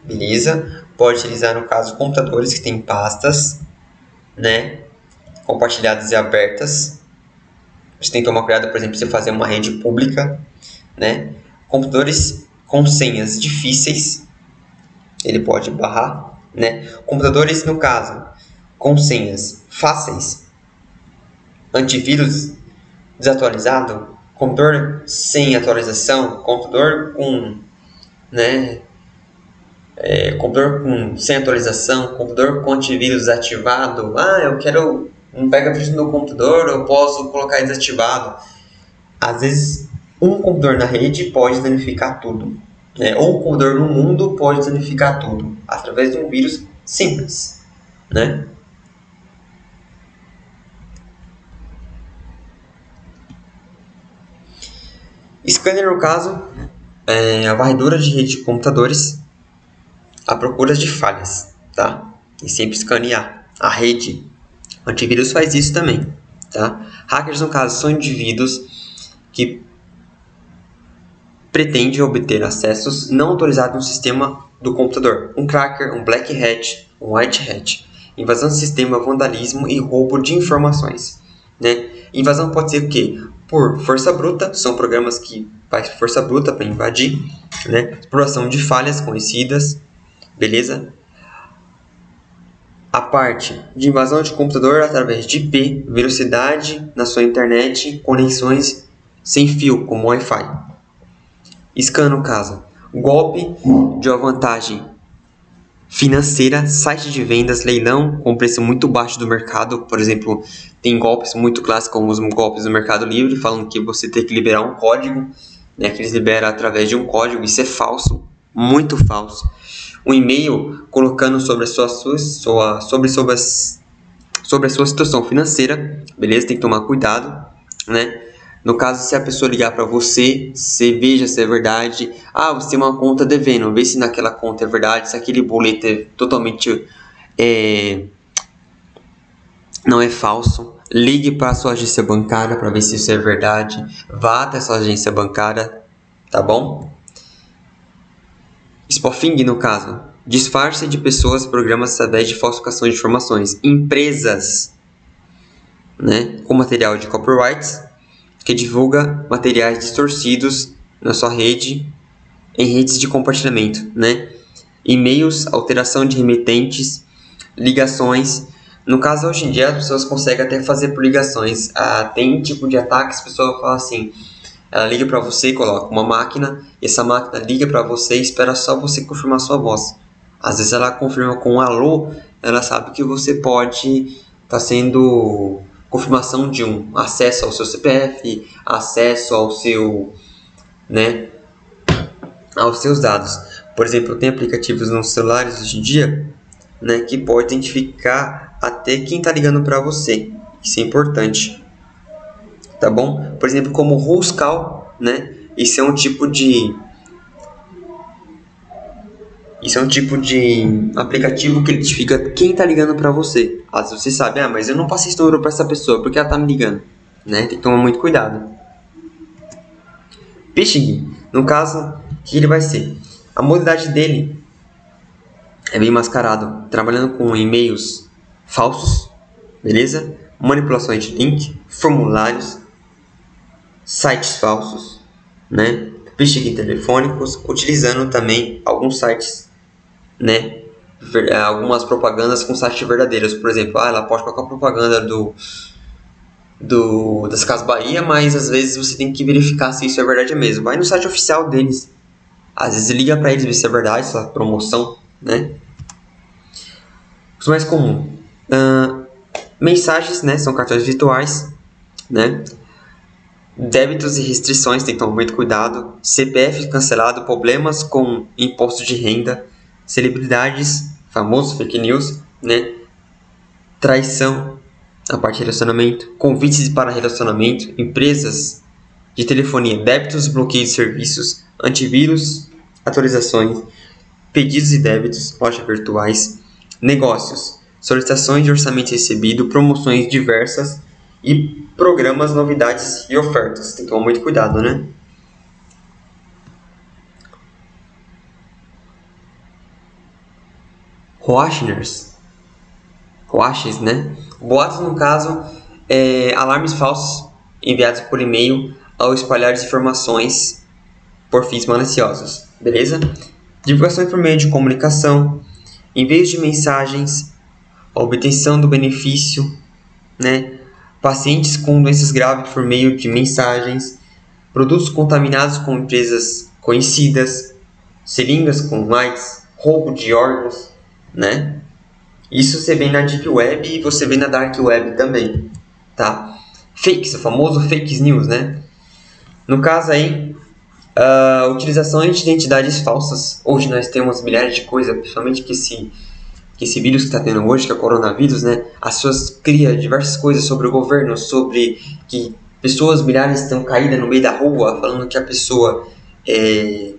beleza? Pode utilizar, no caso, computadores que têm pastas, né? Compartilhadas e abertas. Você tem que tomar cuidado, por exemplo, você fazer uma rede pública, né? Computadores com senhas difíceis, ele pode barrar, né? Computadores, no caso, com senhas fáceis, antivírus desatualizado, computador sem atualização, computador com, né? É, computador com, sem atualização, computador com antivírus desativado. Ah, eu quero um vírus no computador, eu posso colocar desativado. Às vezes, um computador na rede pode danificar tudo. Né? Ou um computador no mundo pode danificar tudo através de um vírus simples. Né? Scanner, no caso, é a varredura de rede de computadores à procura de falhas, tá? E sempre escanear a rede. O antivírus faz isso também, tá? Hackers, no caso, são indivíduos que pretendem obter acessos não autorizados no sistema do computador. Um cracker, um black hat, um white hat. Invasão do sistema, vandalismo e roubo de informações. Né? Invasão pode ser o quê? Por força bruta, são programas que faz força bruta para invadir, né? Exploração de falhas conhecidas, beleza? A parte de invasão de computador através de IP, velocidade na sua internet, conexões sem fio, como Wi-Fi. Scan no caso, golpe de uma vantagem financeira, site de vendas, leilão com preço muito baixo do mercado. Por exemplo, tem golpes muito clássicos, como os golpes do Mercado Livre, falando que você tem que liberar um código, né, que eles liberam através de um código. Isso é falso, muito falso. Um e-mail colocando sobre a sua, sua, sobre, sobre, as, sobre a sua situação financeira, beleza? Tem que tomar cuidado, né? No caso, se a pessoa ligar para você, você veja se é verdade. Ah, você tem uma conta devendo, vê se naquela conta é verdade, se aquele boleto é totalmente é, não é falso. Ligue para sua agência bancária para ver se isso é verdade. Vá até sua agência bancária, tá bom? Spoofing, no caso, disfarce de pessoas programas através de falsificação de informações. Empresas, né, com material de copyrights que divulga materiais distorcidos na sua rede em redes de compartilhamento, né? E-mails, alteração de remetentes, ligações. No caso, hoje em dia, as pessoas conseguem até fazer por ligações. Ah, tem tipo de ataques, a pessoa fala assim, ela liga para você coloca uma máquina, essa máquina liga para você e espera só você confirmar sua voz. Às vezes ela confirma com um alô, ela sabe que você pode estar tá sendo confirmação de um acesso ao seu CPF, acesso ao seu, né, aos seus dados. Por exemplo, tem aplicativos nos celulares hoje em dia, né, que pode identificar até quem está ligando para você. Isso é importante, tá bom? Por exemplo, como Ruscal, né? Isso é um tipo de Isso é um tipo de aplicativo que identifica quem tá ligando para você. Às vezes você sabe, ah, mas eu não passei esse número para essa pessoa porque ela tá me ligando, né? Tem que tomar muito cuidado. Phishing, no caso, o que ele vai ser? A modalidade dele é bem mascarado, trabalhando com e-mails falsos, beleza? Manipulações de link, formulários, sites falsos, né? Phishing telefônicos, utilizando também alguns sites, né? Algumas propagandas com sites verdadeiros, por exemplo, ah, ela pode colocar propaganda do do, das Casas Bahia, mas às vezes você tem que verificar se isso é verdade mesmo. Vai no site oficial deles. Às vezes liga para eles ver se é verdade, essa promoção, né? Os mais comuns. Uh, mensagens, né? São cartões virtuais, né? Débitos e restrições, tem que tomar muito cuidado. CPF cancelado, problemas com imposto de renda, celebridades, famosos fake news, né? Traição, a parte de relacionamento, convites para relacionamento, empresas de telefonia, débitos, bloqueio de serviços, antivírus, atualizações, pedidos e débitos, lojas virtuais, negócios, solicitações de orçamento recebido, promoções diversas e programas, novidades e ofertas. Tem que tomar muito cuidado, né? Roachners. Roaches, né? Boatos, no caso, é, alarmes falsos enviados por e-mail ao espalhar informações por fins maliciosos, beleza? Divulgações por meio de comunicação, envios de mensagens, obtenção do benefício, né? Pacientes com doenças graves por meio de mensagens, produtos contaminados com empresas conhecidas, seringas com AIDS, roubo de órgãos, né? Isso você vê na Deep Web e você vê na Dark Web também, tá? Fakes, o famoso fake news, né? No caso aí, uh, utilização de identidades falsas. Hoje nós temos milhares de coisas, principalmente que esse, que esse vírus que está tendo hoje, que é o coronavírus, né? As pessoas criam diversas coisas sobre o governo, sobre que pessoas, milhares estão caídas no meio da rua, falando que a pessoa é,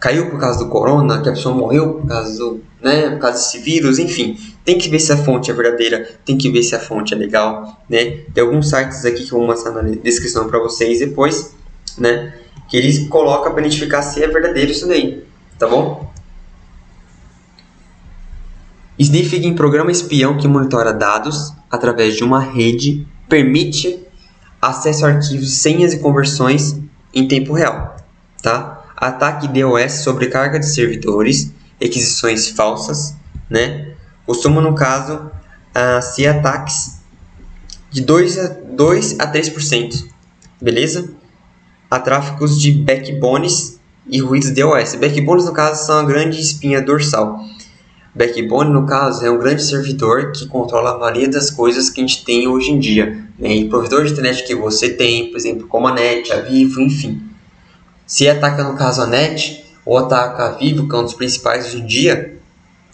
caiu por causa do corona, que a pessoa morreu por causa do, né, por causa desse vírus, enfim. Tem que ver se a fonte é verdadeira, tem que ver se a fonte é legal, né? Tem alguns sites aqui que eu vou mostrar na descrição para vocês depois, né? Que eles colocam para identificar se é verdadeiro isso daí, tá bom? Sniffing, programa espião que monitora dados através de uma rede, permite acesso a arquivos, senhas e conversões em tempo real, tá? Ataque DOS, sobrecarga de servidores, requisições falsas, né? Costuma, no caso, uh, ser ataques de 2 a, 2 a 3%, beleza? A tráficos de backbones e ruídos DOS. Backbones, no caso, são a grande espinha dorsal. Backbone, no caso, é um grande servidor que controla a maioria das coisas que a gente tem hoje em dia. Né? E provedor de internet que você tem, por exemplo, como a NET, a Vivo, enfim. Se ataca, no caso, a NET, ou ataca Vivo, que é um dos principais hoje em dia,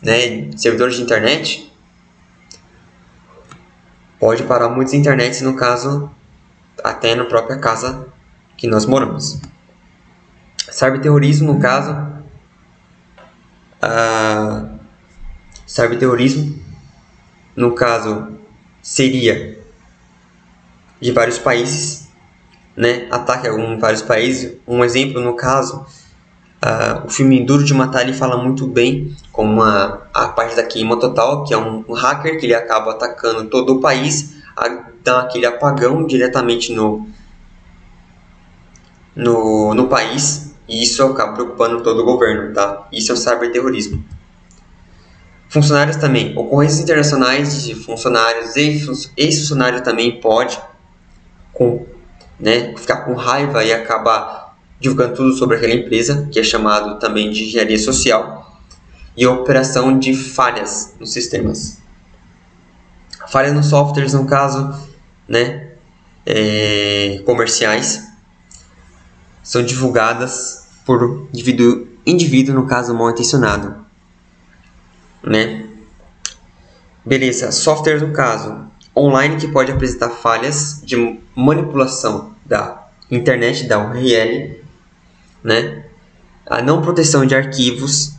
né, servidores de internet, pode parar muitas internets, no caso, até na própria casa que nós moramos. Cyberterrorismo, no caso, uh, cyberterrorismo, no caso, seria de vários países, né? Ataque a vários países. Um exemplo, no caso, Uh, o filme Duro de Matar ele fala muito bem como uma, a parte da queima total, que é um, hacker que ele acaba atacando todo o país, a, dá aquele apagão diretamente no, no, no país, e isso acaba preocupando todo o governo, tá? Isso é o cyberterrorismo. Funcionários também. Ocorrências internacionais de funcionários e ex-funcionários também pode com, né, ficar com raiva e acabar divulgando tudo sobre aquela empresa, que é chamado também de engenharia social, e operação de falhas nos sistemas. Falhas nos softwares, no caso, né, é, comerciais, são divulgadas por indivíduo, indivíduo, no caso mal intencionado. Né? Beleza, software no caso online que pode apresentar falhas de manipulação da internet, da URL, né? A não proteção de arquivos,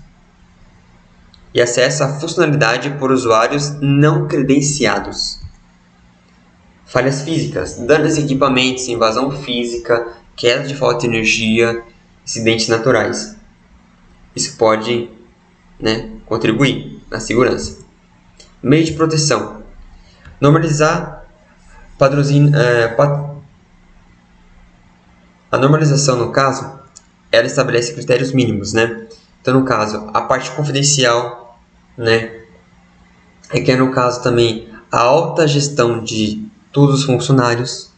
e acessa a funcionalidade por usuários não credenciados. Falhas físicas, danos em equipamentos, invasão física, queda de falta de energia, acidentes naturais. Isso pode né, contribuir na segurança. Meio de proteção. Normalizar padrãozinho, é, pat... A normalização, no caso, ela estabelece critérios mínimos, né? Então, no caso, a parte confidencial, né? É que é, no caso, também a alta gestão de todos os funcionários.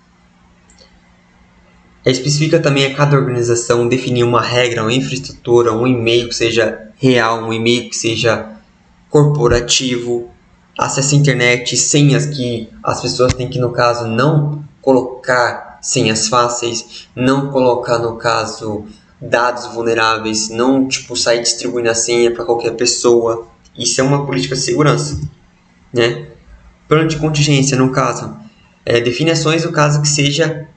É, especifica também a cada organização definir uma regra, uma infraestrutura, um e-mail que seja real, um e-mail que seja corporativo, acesso à internet, senhas que as pessoas têm que, no caso, não colocar senhas fáceis, não colocar, no caso, dados vulneráveis, não tipo sair distribuindo a senha para qualquer pessoa. Isso é uma política de segurança, né? Plano de contingência, no caso, é, definições no caso que seja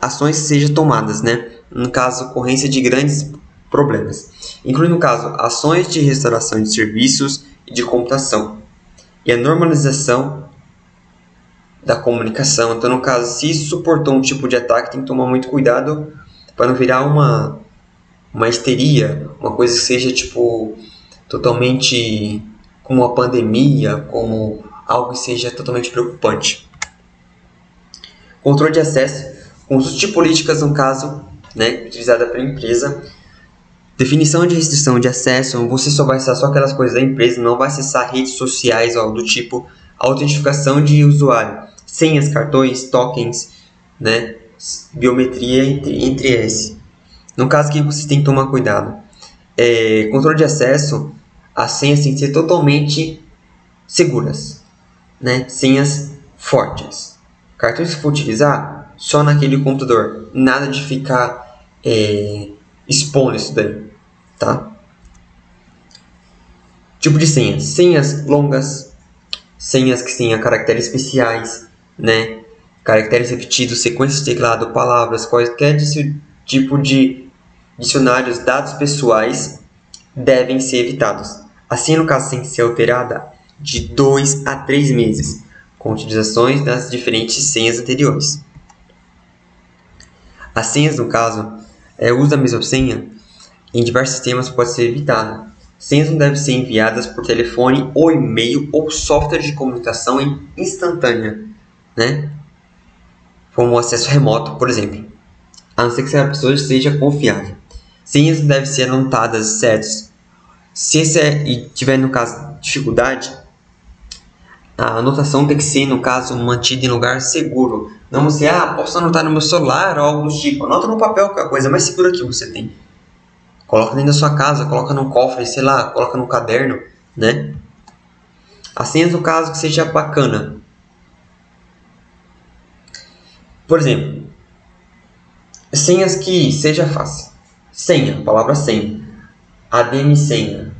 ações sejam tomadas, né? No caso, ocorrência de grandes problemas, incluindo no caso ações de restauração de serviços e de computação e a normalização da comunicação. Então, no caso, se suportou um tipo de ataque, tem que tomar muito cuidado para não virar uma uma histeria, uma coisa que seja tipo totalmente como uma pandemia, como algo que seja totalmente preocupante. Controle de acesso, conjunto de políticas no caso, né, utilizada pela empresa. Definição de restrição de acesso, você só vai acessar só aquelas coisas da empresa, não vai acessar redes sociais ou algo do tipo. Autentificação de usuário, senhas, cartões, tokens, né? Biometria entre, entre esse. No caso que você tem que tomar cuidado. É, controle de acesso, as senhas têm que ser totalmente seguras, né? Senhas fortes. Cartões que for utilizar só naquele computador, nada de ficar é, expondo isso daí, tá? Tipo de senhas, senhas longas, senhas que tenham caracteres especiais, né? Caracteres repetidos, sequências de teclado, palavras, quaisquer tipo de dicionários, dados pessoais devem ser evitados. Assim, no caso, tem que ser alterada de 2 a 3 meses, com utilizações das diferentes senhas anteriores. As senhas, no caso, é, o uso da mesma senha em diversos sistemas pode ser evitado, Senhas não devem ser enviadas por telefone ou e-mail ou software de comunicação instantânea, né? Como acesso remoto, por exemplo. A não ser que a pessoa seja confiável. Senhas devem ser anotadas certas. Se esse é, e tiver, no caso, dificuldade, a anotação tem que ser, no caso, mantida em lugar seguro. Não você, ah, posso anotar no meu celular ou algo do tipo. Anota no papel, que é a coisa mais segura que você tem. Coloca dentro da sua casa, coloca num cofre, sei lá, coloca num caderno, né? As senhas, no caso, que seja bacana. Por exemplo, senhas que seja fácil. Senha, palavra senha. ADM senha.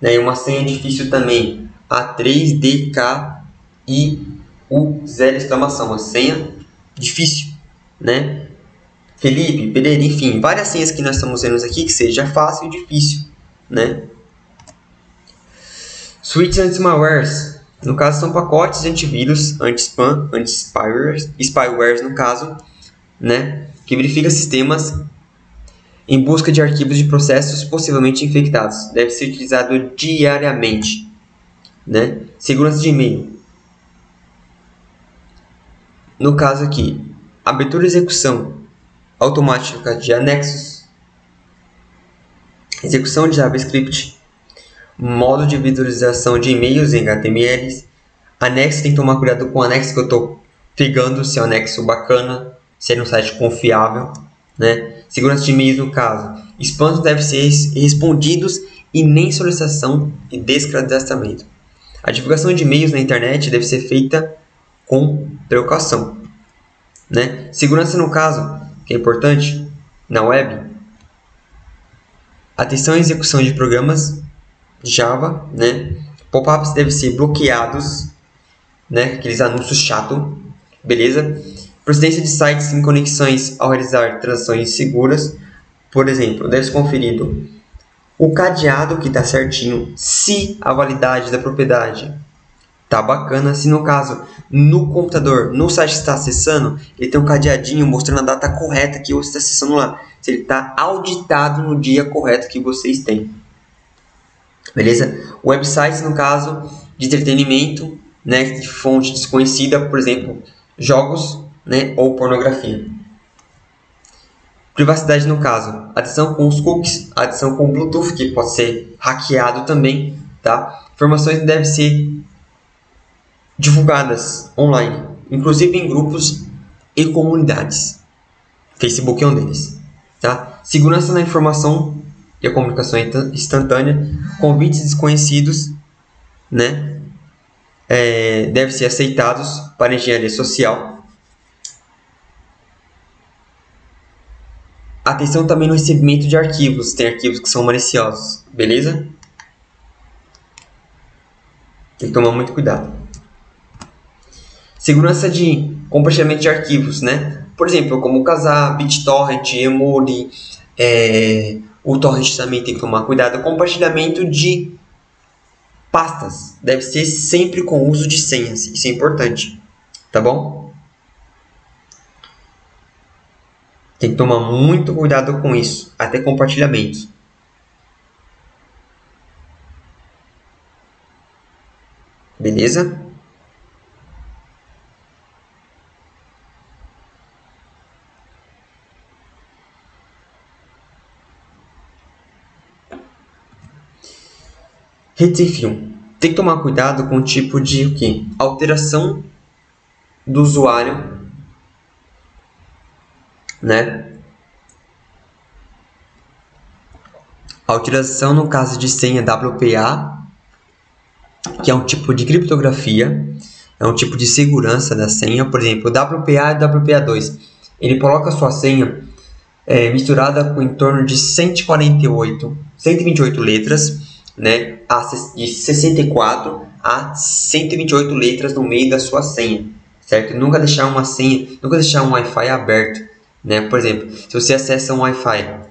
Né? Uma senha difícil também. A3DKIU0 exclamação. Uma senha difícil, né? Felipe, Pereira, enfim, várias senhas que nós estamos vendo aqui que seja fácil e difícil, né? Switch anti-malwares, no caso são pacotes de antivírus, anti-spam, anti-spywares, spywares no caso, né? Que verifica sistemas em busca de arquivos de processos possivelmente infectados. Deve ser utilizado diariamente, né? Segurança de e-mail. No caso aqui, abertura e execução automática de anexos, execução de JavaScript, modo de visualização de e-mails em HTML, anexo, tem que tomar cuidado com o anexo que eu estou pegando, se é um anexo bacana, se é um site confiável, né? Segurança de e-mails no caso. Spams devem ser respondidos e nem solicitação e descadastramento. A divulgação de e-mails na internet deve ser feita com precaução. Né? Segurança no caso que é importante na web, atenção à execução de programas Java, né? Pop-ups devem ser bloqueados, né? Aqueles anúncios chato, beleza? Procedência de sites em conexões ao realizar transações seguras, por exemplo, deve ser conferido o cadeado que está certinho, se a validade da propriedade tá bacana, se no caso no computador, no site está acessando, ele tem um cadeadinho mostrando a data correta que você está acessando lá, se ele está auditado no dia correto que vocês têm. Beleza? Websites, no caso de entretenimento, né, de fonte desconhecida, por exemplo, jogos né, ou pornografia. Privacidade no caso, adição com os cookies, adição com Bluetooth, que pode ser hackeado também, tá? Informações devem ser divulgadas online, inclusive em grupos e comunidades. Facebook é um deles, tá? Segurança na informação e a comunicação instantânea, convites desconhecidos, né? É, devem ser aceitados para engenharia social Atenção também no recebimento de arquivos. Tem arquivos que são maliciosos, beleza? Tem que tomar muito cuidado. Segurança de compartilhamento de arquivos, né? Por exemplo, como o Casar, BitTorrent, Emule, é, o Torrent também tem que tomar cuidado. Compartilhamento de pastas deve ser sempre com uso de senhas. Isso é importante, tá bom? Tem que tomar muito cuidado com isso, até compartilhamento. Beleza? Fio. Tem que tomar cuidado com o tipo de o quê? alteração do usuário né? A utilização no caso de senha WPA, que é um tipo de criptografia, é um tipo de segurança da senha, por exemplo, WPA e WPA2. Ele coloca sua senha é, misturada com em torno de 148, 128 letras, né, de 64 a 128 letras no meio da sua senha, certo? Nunca deixar uma senha, nunca deixar um Wi-Fi aberto né? Por exemplo, se você acessa um Wi-Fi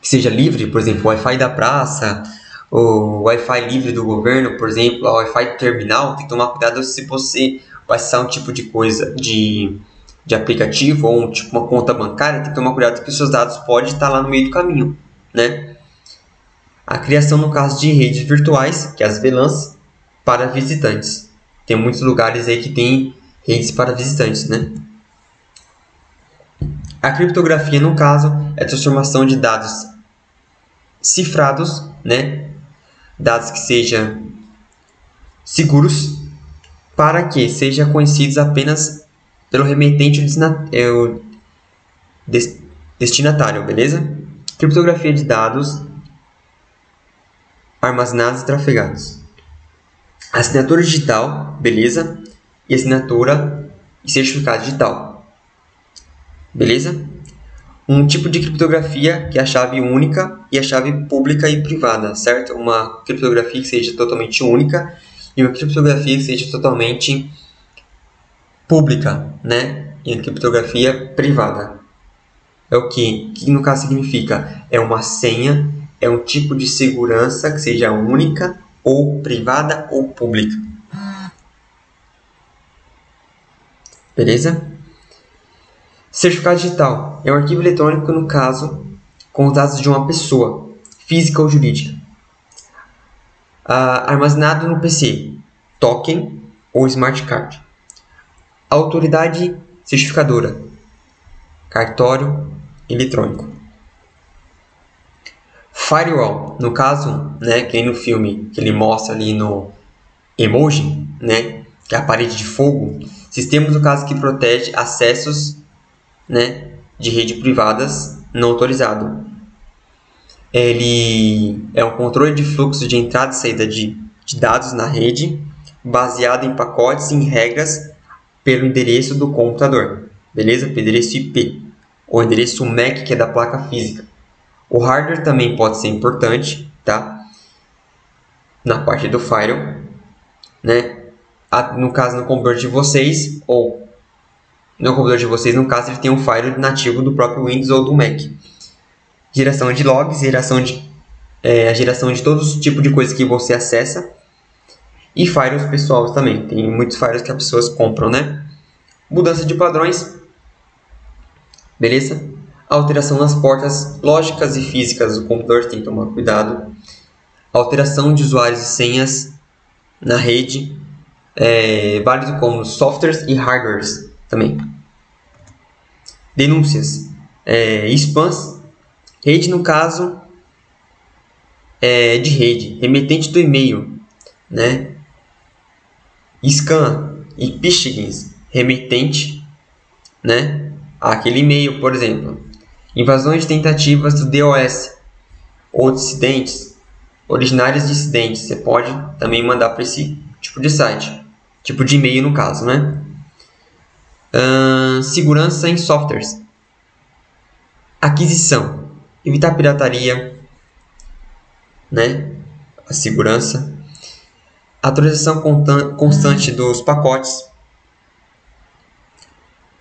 que seja livre, por exemplo, o Wi-Fi da praça, o Wi-Fi livre do governo, por exemplo, o Wi-Fi terminal, tem que tomar cuidado se você vai acessar um tipo de coisa, de, de aplicativo ou um, tipo uma conta bancária, tem que tomar cuidado porque os seus dados podem estar lá no meio do caminho, né? A criação, no caso de redes virtuais, que é as VLANs, para visitantes. Tem muitos lugares aí que tem redes para visitantes, né? A criptografia, no caso, é a transformação de dados cifrados, né? dados que sejam seguros, para que sejam conhecidos apenas pelo remetente é, o destinatário, beleza? Criptografia de dados armazenados e trafegados. Assinatura digital, beleza? E assinatura e certificado digital. Beleza? Um tipo de criptografia que é a chave única e a chave pública e privada, certo? Uma criptografia que seja totalmente única e uma criptografia que seja totalmente pública, né? E a criptografia privada. É o que? que no caso significa? É uma senha, é um tipo de segurança que seja única ou privada ou pública. Beleza? Certificado digital é um arquivo eletrônico, no caso, com os dados de uma pessoa, física ou jurídica, uh, armazenado no PC, token ou smart card. Autoridade certificadora, cartório eletrônico. Firewall, no caso, né, que no filme que ele mostra ali no emoji, né, que é a parede de fogo, sistema no caso que protege acessos né, de rede privadas não autorizado. Ele é um controle de fluxo de entrada e saída de, de dados na rede, baseado em pacotes e em regras pelo endereço do computador, beleza? Pelo endereço IP, ou endereço MAC, que é da placa física. O hardware também pode ser importante, tá? Na parte do firewall, né? No caso, no computador de vocês, ou no computador de vocês, no caso, ele tem um file nativo do próprio Windows ou do Mac. Geração de logs, geração de é, a geração de todos os tipos de coisas que você acessa. E firewalls pessoais também. Tem muitos firewalls que as pessoas compram, né? Mudança de padrões. Beleza? Alteração nas portas lógicas e físicas do computador, tem que tomar cuidado. Alteração de usuários e senhas na rede. É, válido como softwares e hardwares também. Denúncias. É, spams. Rede, no caso, é, de rede. Remetente do e-mail. Né? Scan e phishing. Remetente né? aquele e-mail, por exemplo. Invasões de tentativas do DOS ou dissidentes, originárias dissidentes. Você pode também mandar para esse tipo de site, tipo de e-mail no caso, né? Uh, segurança em softwares. Aquisição. Evitar pirataria, né? A segurança. Atualização constante dos pacotes.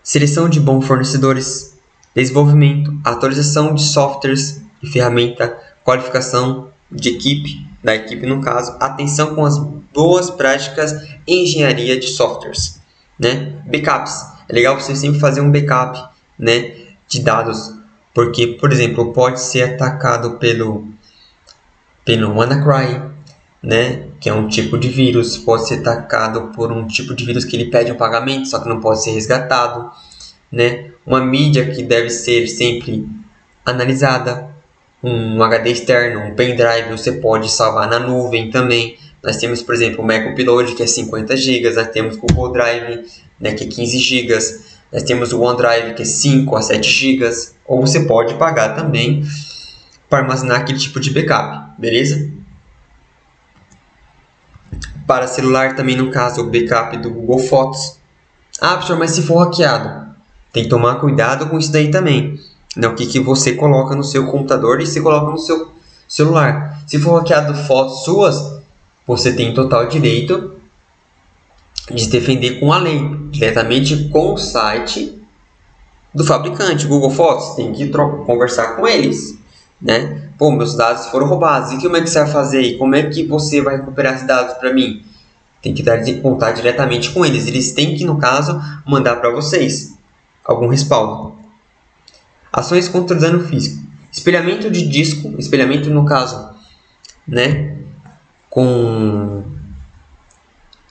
Seleção de bons fornecedores. Desenvolvimento, atualização de softwares e ferramenta, qualificação de equipe, da equipe no caso, atenção com as boas práticas em engenharia de softwares, né? Backups. É legal você sempre fazer um backup, né, de dados, porque, por exemplo, pode ser atacado pelo pelo WannaCry, né, que é um tipo de vírus, pode ser atacado por um tipo de vírus que ele pede um pagamento, só que não pode ser resgatado, né? Uma mídia que deve ser sempre analisada, um HD externo, um pendrive, você pode salvar na nuvem também. Nós temos, por exemplo, o Mac Upload, que é 50 GB, nós temos o Google Drive, né, que é 15 GB, nós temos o OneDrive, que é 5 a 7 GB, ou você pode pagar também para armazenar aquele tipo de backup, beleza? Para celular também, no caso, o backup do Google Fotos. Ah, professor, mas se for hackeado? Tem que tomar cuidado com isso daí também. Né? O que, que você coloca no seu computador e você coloca no seu celular. Se for hackeado fotos suas, você tem total direito de defender com a lei, diretamente com o site do fabricante, Google Fotos. Tem que conversar com eles, né? Pô, meus dados foram roubados. E como é que você vai fazer? E como é que você vai recuperar esses dados para mim? Tem que dar contar diretamente com eles. Eles têm que, no caso, mandar para vocês algum respaldo. Ações contra dano físico. Espelhamento de disco, espelhamento no caso, né, com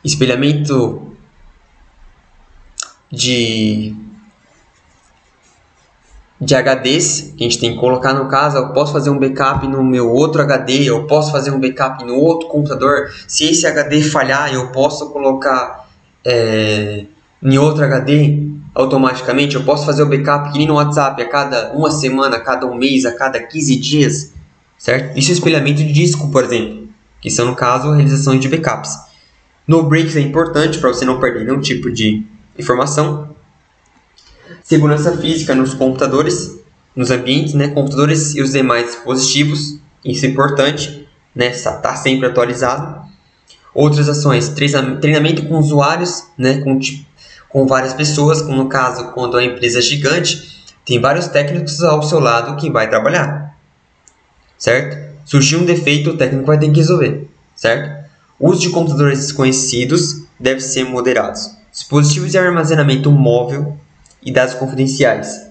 espelhamento de de HDs que a gente tem que colocar no caso, eu posso fazer um backup no meu outro HD, eu posso fazer um backup no outro computador. Se esse HD falhar, eu posso colocar é, em outro HD automaticamente. Eu posso fazer o backup que nem no WhatsApp a cada uma semana, a cada um mês, a cada 15 dias, certo? Isso é espelhamento de disco, por exemplo, que são no caso realizações de backups. No breaks é importante para você não perder nenhum tipo de informação Segurança física nos computadores, nos ambientes, né? Computadores e os demais dispositivos, isso é importante, né? Está sempre atualizado. Outras ações, treinamento com usuários, né? Com, com várias pessoas, como no caso, quando a empresa é gigante, tem vários técnicos ao seu lado que vai trabalhar, certo? Surgiu um defeito, o técnico vai ter que resolver, certo? O uso de computadores desconhecidos deve ser moderados. Dispositivos de armazenamento móvel e dados confidenciais.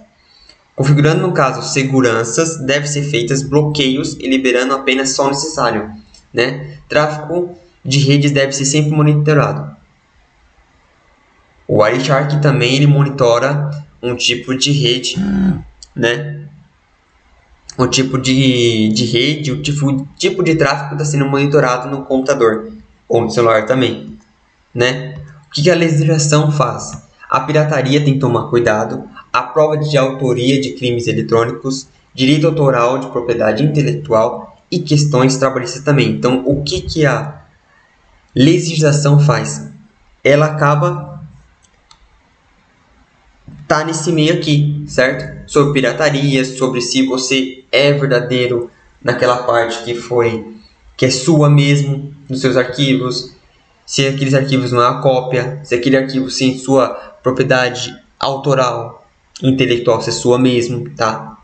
Configurando, no caso, seguranças, deve ser feitas bloqueios e liberando apenas só o necessário. Né? Tráfego de redes deve ser sempre monitorado. O Wireshark também ele monitora um tipo de rede, né? Um tipo de, de rede, o tipo, tipo de tráfego está sendo monitorado no computador ou no celular também, né? O que, que a legislação faz? A pirataria tem que tomar cuidado, a prova de autoria de crimes eletrônicos, direito autoral de propriedade intelectual e questões trabalhistas também. Então, o que, que a legislação faz? Ela acaba tá nesse meio aqui, certo? Sobre pirataria, sobre se você é verdadeiro naquela parte que foi que é sua mesmo nos seus arquivos, se aqueles arquivos não é a cópia, se aquele arquivo sem sua propriedade autoral, intelectual, se é sua mesmo, tá?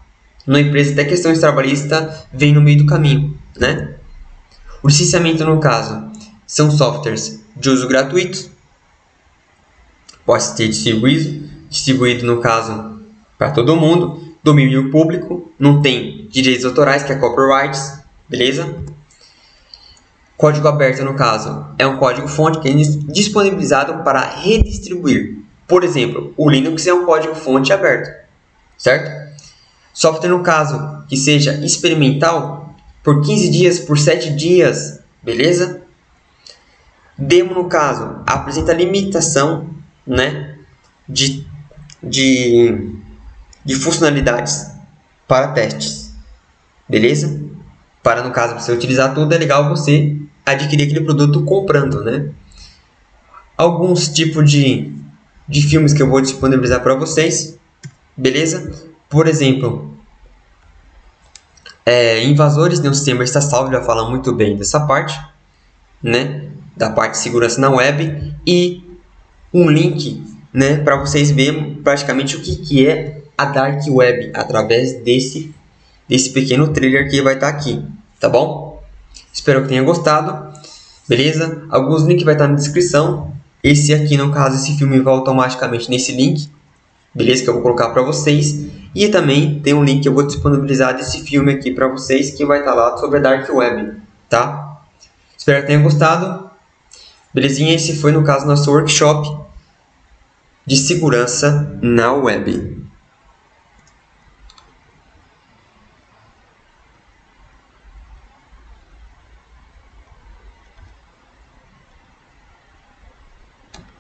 Na empresa, até questões trabalhistas vem no meio do caminho, né? O licenciamento, no caso, são softwares de uso gratuito, pode ser distribuído, distribuído no caso para todo mundo, domínio público, não tem direitos autorais, que é copyrights, beleza? Código aberto, no caso, é um código-fonte que é disponibilizado para redistribuir. Por exemplo, o Linux é um código-fonte aberto, certo? Software, no caso, que seja experimental, por 15 dias, por 7 dias, beleza? Demo, no caso, apresenta limitação né, de, de, de funcionalidades para testes, beleza? Para, no caso, você utilizar tudo, é legal você adquirir aquele produto comprando, né? Alguns tipos de, de filmes que eu vou disponibilizar para vocês, beleza? Por exemplo, é, Invasores de um Sistema Está Salvo já fala muito bem dessa parte, né? Da parte de segurança na web e um link, né? Para vocês verem praticamente o que, que é a Dark Web através desse, desse pequeno trailer que vai estar tá aqui, tá bom? Espero que tenha gostado. Beleza? Alguns links vai estar na descrição. Esse aqui, no caso, esse filme vai automaticamente nesse link. Beleza? Que eu vou colocar para vocês. E também tem um link que eu vou disponibilizar desse filme aqui para vocês. Que vai estar lá sobre a Dark Web. Tá? Espero que tenha gostado. Belezinha? Esse foi, no caso, nosso workshop de segurança na web.